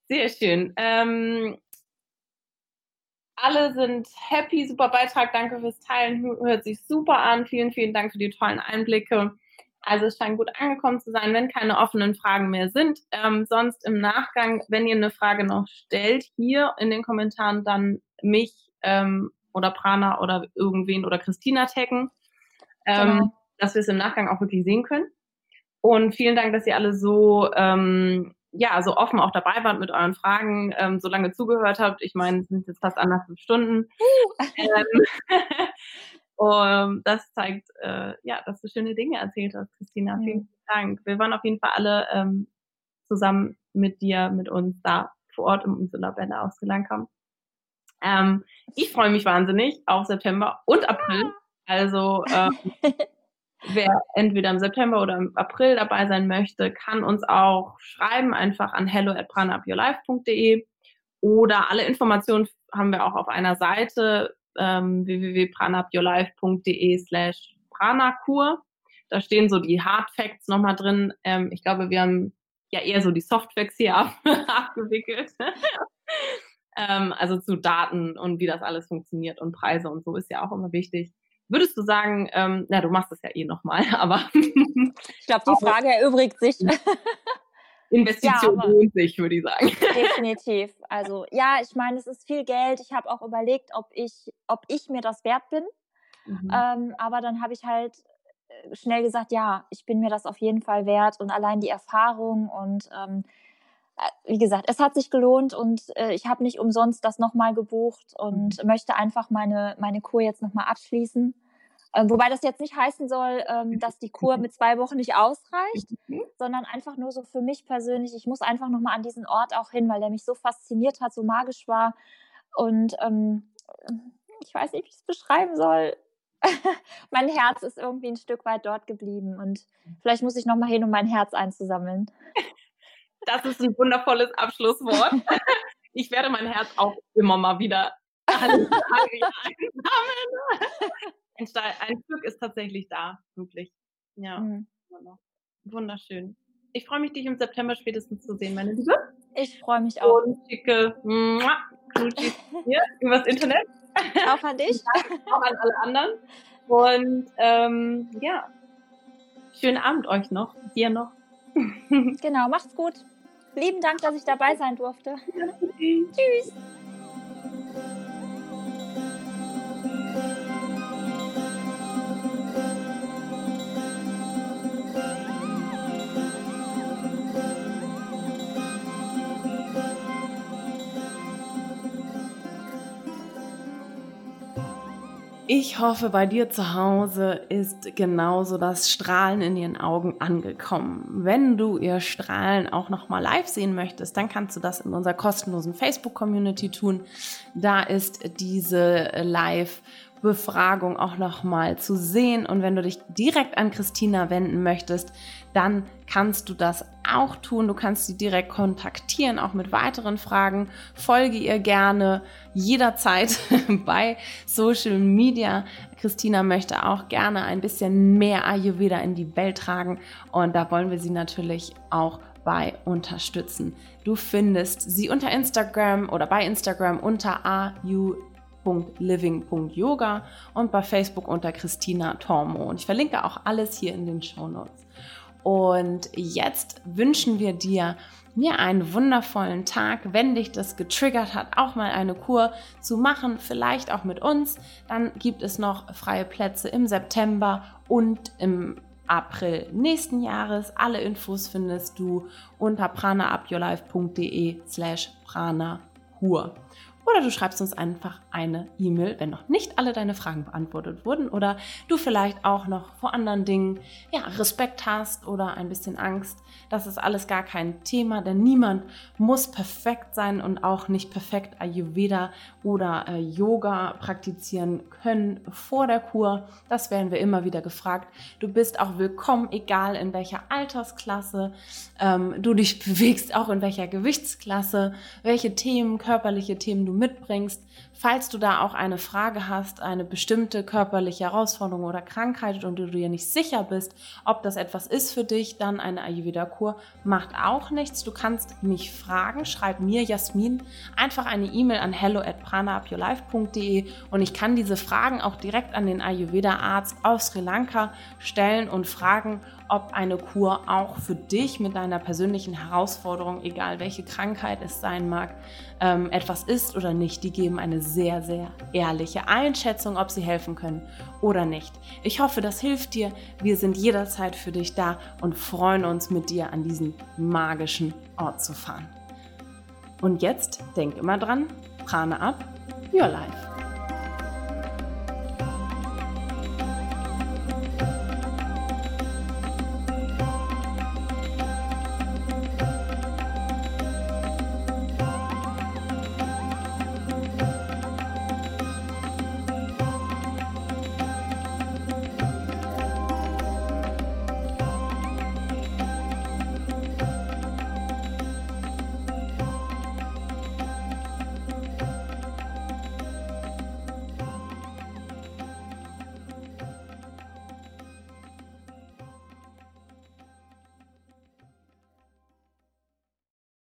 Sehr schön. Ähm, alle sind happy, super Beitrag, danke fürs Teilen, Hö- hört sich super an. Vielen, vielen Dank für die tollen Einblicke. Also es scheint gut angekommen zu sein, wenn keine offenen Fragen mehr sind. Ähm, sonst im Nachgang, wenn ihr eine Frage noch stellt, hier in den Kommentaren dann mich ähm, oder Prana oder irgendwen oder Christina taggen, ähm, Genau. dass wir es im Nachgang auch wirklich sehen können. Und vielen Dank, dass ihr alle so ähm, ja, so offen auch dabei wart mit euren Fragen, ähm, so lange zugehört habt. Ich meine, es sind jetzt fast anderthalb Stunden. ähm, um, das zeigt, äh, ja, dass du schöne Dinge erzählt hast, Christina. Mhm. Vielen Dank. Wir waren auf jeden Fall alle ähm, zusammen mit dir, mit uns da vor Ort im Umsula-Bänder ausgelangt haben. Ähm, ich freue mich wahnsinnig auf September und April. Also ähm, wer entweder im September oder im April dabei sein möchte, kann uns auch schreiben, einfach an hello at pranaupyourlife.de oder alle Informationen haben wir auch auf einer Seite ähm, www.pranaupyourlife.de slash pranakur. Da stehen so die Hard Facts nochmal drin. Ähm, ich glaube, wir haben ja eher so die Soft Facts hier ab, abgewickelt. Ähm, also zu Daten und wie das alles funktioniert und Preise und so ist ja auch immer wichtig. Würdest du sagen, ähm, na, du machst das ja eh nochmal, aber Ich glaube, die Frage erübrigt sich Investition Ja, lohnt sich, würde ich sagen. definitiv. Also ja, ich meine, es ist viel Geld. Ich habe auch überlegt, ob ich, ob ich mir das wert bin. Mhm. Ähm, aber dann habe ich halt äh, schnell gesagt, ja, ich bin mir das auf jeden Fall wert und allein die Erfahrung und ähm, äh, wie gesagt, es hat sich gelohnt und äh, ich habe nicht umsonst das nochmal gebucht und möchte einfach meine, meine Kur jetzt nochmal abschließen. Ähm, wobei das jetzt nicht heißen soll, ähm, dass die Kur mit zwei Wochen nicht ausreicht, Mhm. sondern einfach nur so für mich persönlich. Ich muss einfach nochmal an diesen Ort auch hin, weil der mich so fasziniert hat, so magisch war. Und ähm, ich weiß nicht, wie ich es beschreiben soll. mein Herz ist irgendwie ein Stück weit dort geblieben und vielleicht muss ich noch mal hin, um mein Herz einzusammeln. Das ist ein wundervolles Abschlusswort. Ich werde mein Herz auch immer mal wieder einsammeln. Ein, ein Stück ist tatsächlich da, wirklich. Ja, Mhm. immer noch. wunderschön. Ich freue mich, dich im September spätestens zu sehen, meine Liebe. Ich freue mich auch. Und schicke Knutschis hier übers Internet. Auch an dich. auch an alle anderen. Und ähm, ja, schönen Abend euch noch, dir noch. genau, macht's gut. Lieben Dank, dass ich dabei sein durfte. Tschüss. Ich hoffe, bei dir zu Hause ist genauso das Strahlen in ihren Augen angekommen. Wenn du ihr Strahlen auch noch mal live sehen möchtest, dann kannst du das in unserer kostenlosen Facebook-Community tun. Da ist diese Live- Befragung auch nochmal zu sehen. Und wenn du dich direkt an Christina wenden möchtest, dann kannst du das auch tun. Du kannst sie direkt kontaktieren, auch mit weiteren Fragen. Folge ihr gerne jederzeit bei Social Media. Christina möchte auch gerne ein bisschen mehr Ayurveda in die Welt tragen und da wollen wir sie natürlich auch bei unterstützen. Du findest sie unter Instagram oder bei Instagram unter AU www.living.yoga und bei Facebook unter Christina Tormo. Und ich verlinke auch alles hier in den Show Notes. Und jetzt wünschen wir dir mir einen wundervollen Tag. Wenn dich das getriggert hat, auch mal eine Kur zu machen, vielleicht auch mit uns, dann gibt es noch freie Plätze im September und im April nächsten Jahres. Alle Infos findest du unter pranaupyourlife.de slash pranakur. Oder du schreibst uns einfach eine E-Mail, wenn noch nicht alle deine Fragen beantwortet wurden oder du vielleicht auch noch vor anderen Dingen ja, Respekt hast oder ein bisschen Angst. Das ist alles gar kein Thema, denn niemand muss perfekt sein und auch nicht perfekt Ayurveda oder äh, Yoga praktizieren können vor der Kur. Das werden wir immer wieder gefragt. Du bist auch willkommen, egal in welcher Altersklasse ähm, du dich bewegst, auch in welcher Gewichtsklasse, welche Themen, körperliche Themen du mitbringst. Falls du da auch eine Frage hast, eine bestimmte körperliche Herausforderung oder Krankheit und du dir nicht sicher bist, ob das etwas ist für dich, dann eine Ayurveda-Kur macht auch nichts. Du kannst mich fragen, schreib mir, Jasmin, einfach eine E-Mail an hello at pranaupyourlife.de und ich kann diese Fragen auch direkt an den Ayurveda-Arzt aus Sri Lanka stellen und fragen, ob eine Kur auch für dich mit deiner persönlichen Herausforderung, egal welche Krankheit es sein mag, ähm, etwas ist oder nicht. Die geben eine sehr, sehr ehrliche Einschätzung, ob sie helfen können oder nicht. Ich hoffe, das hilft dir. Wir sind jederzeit für dich da und freuen uns mit dir an diesen magischen Ort zu fahren. Und jetzt denk immer dran, Prana ab, your life.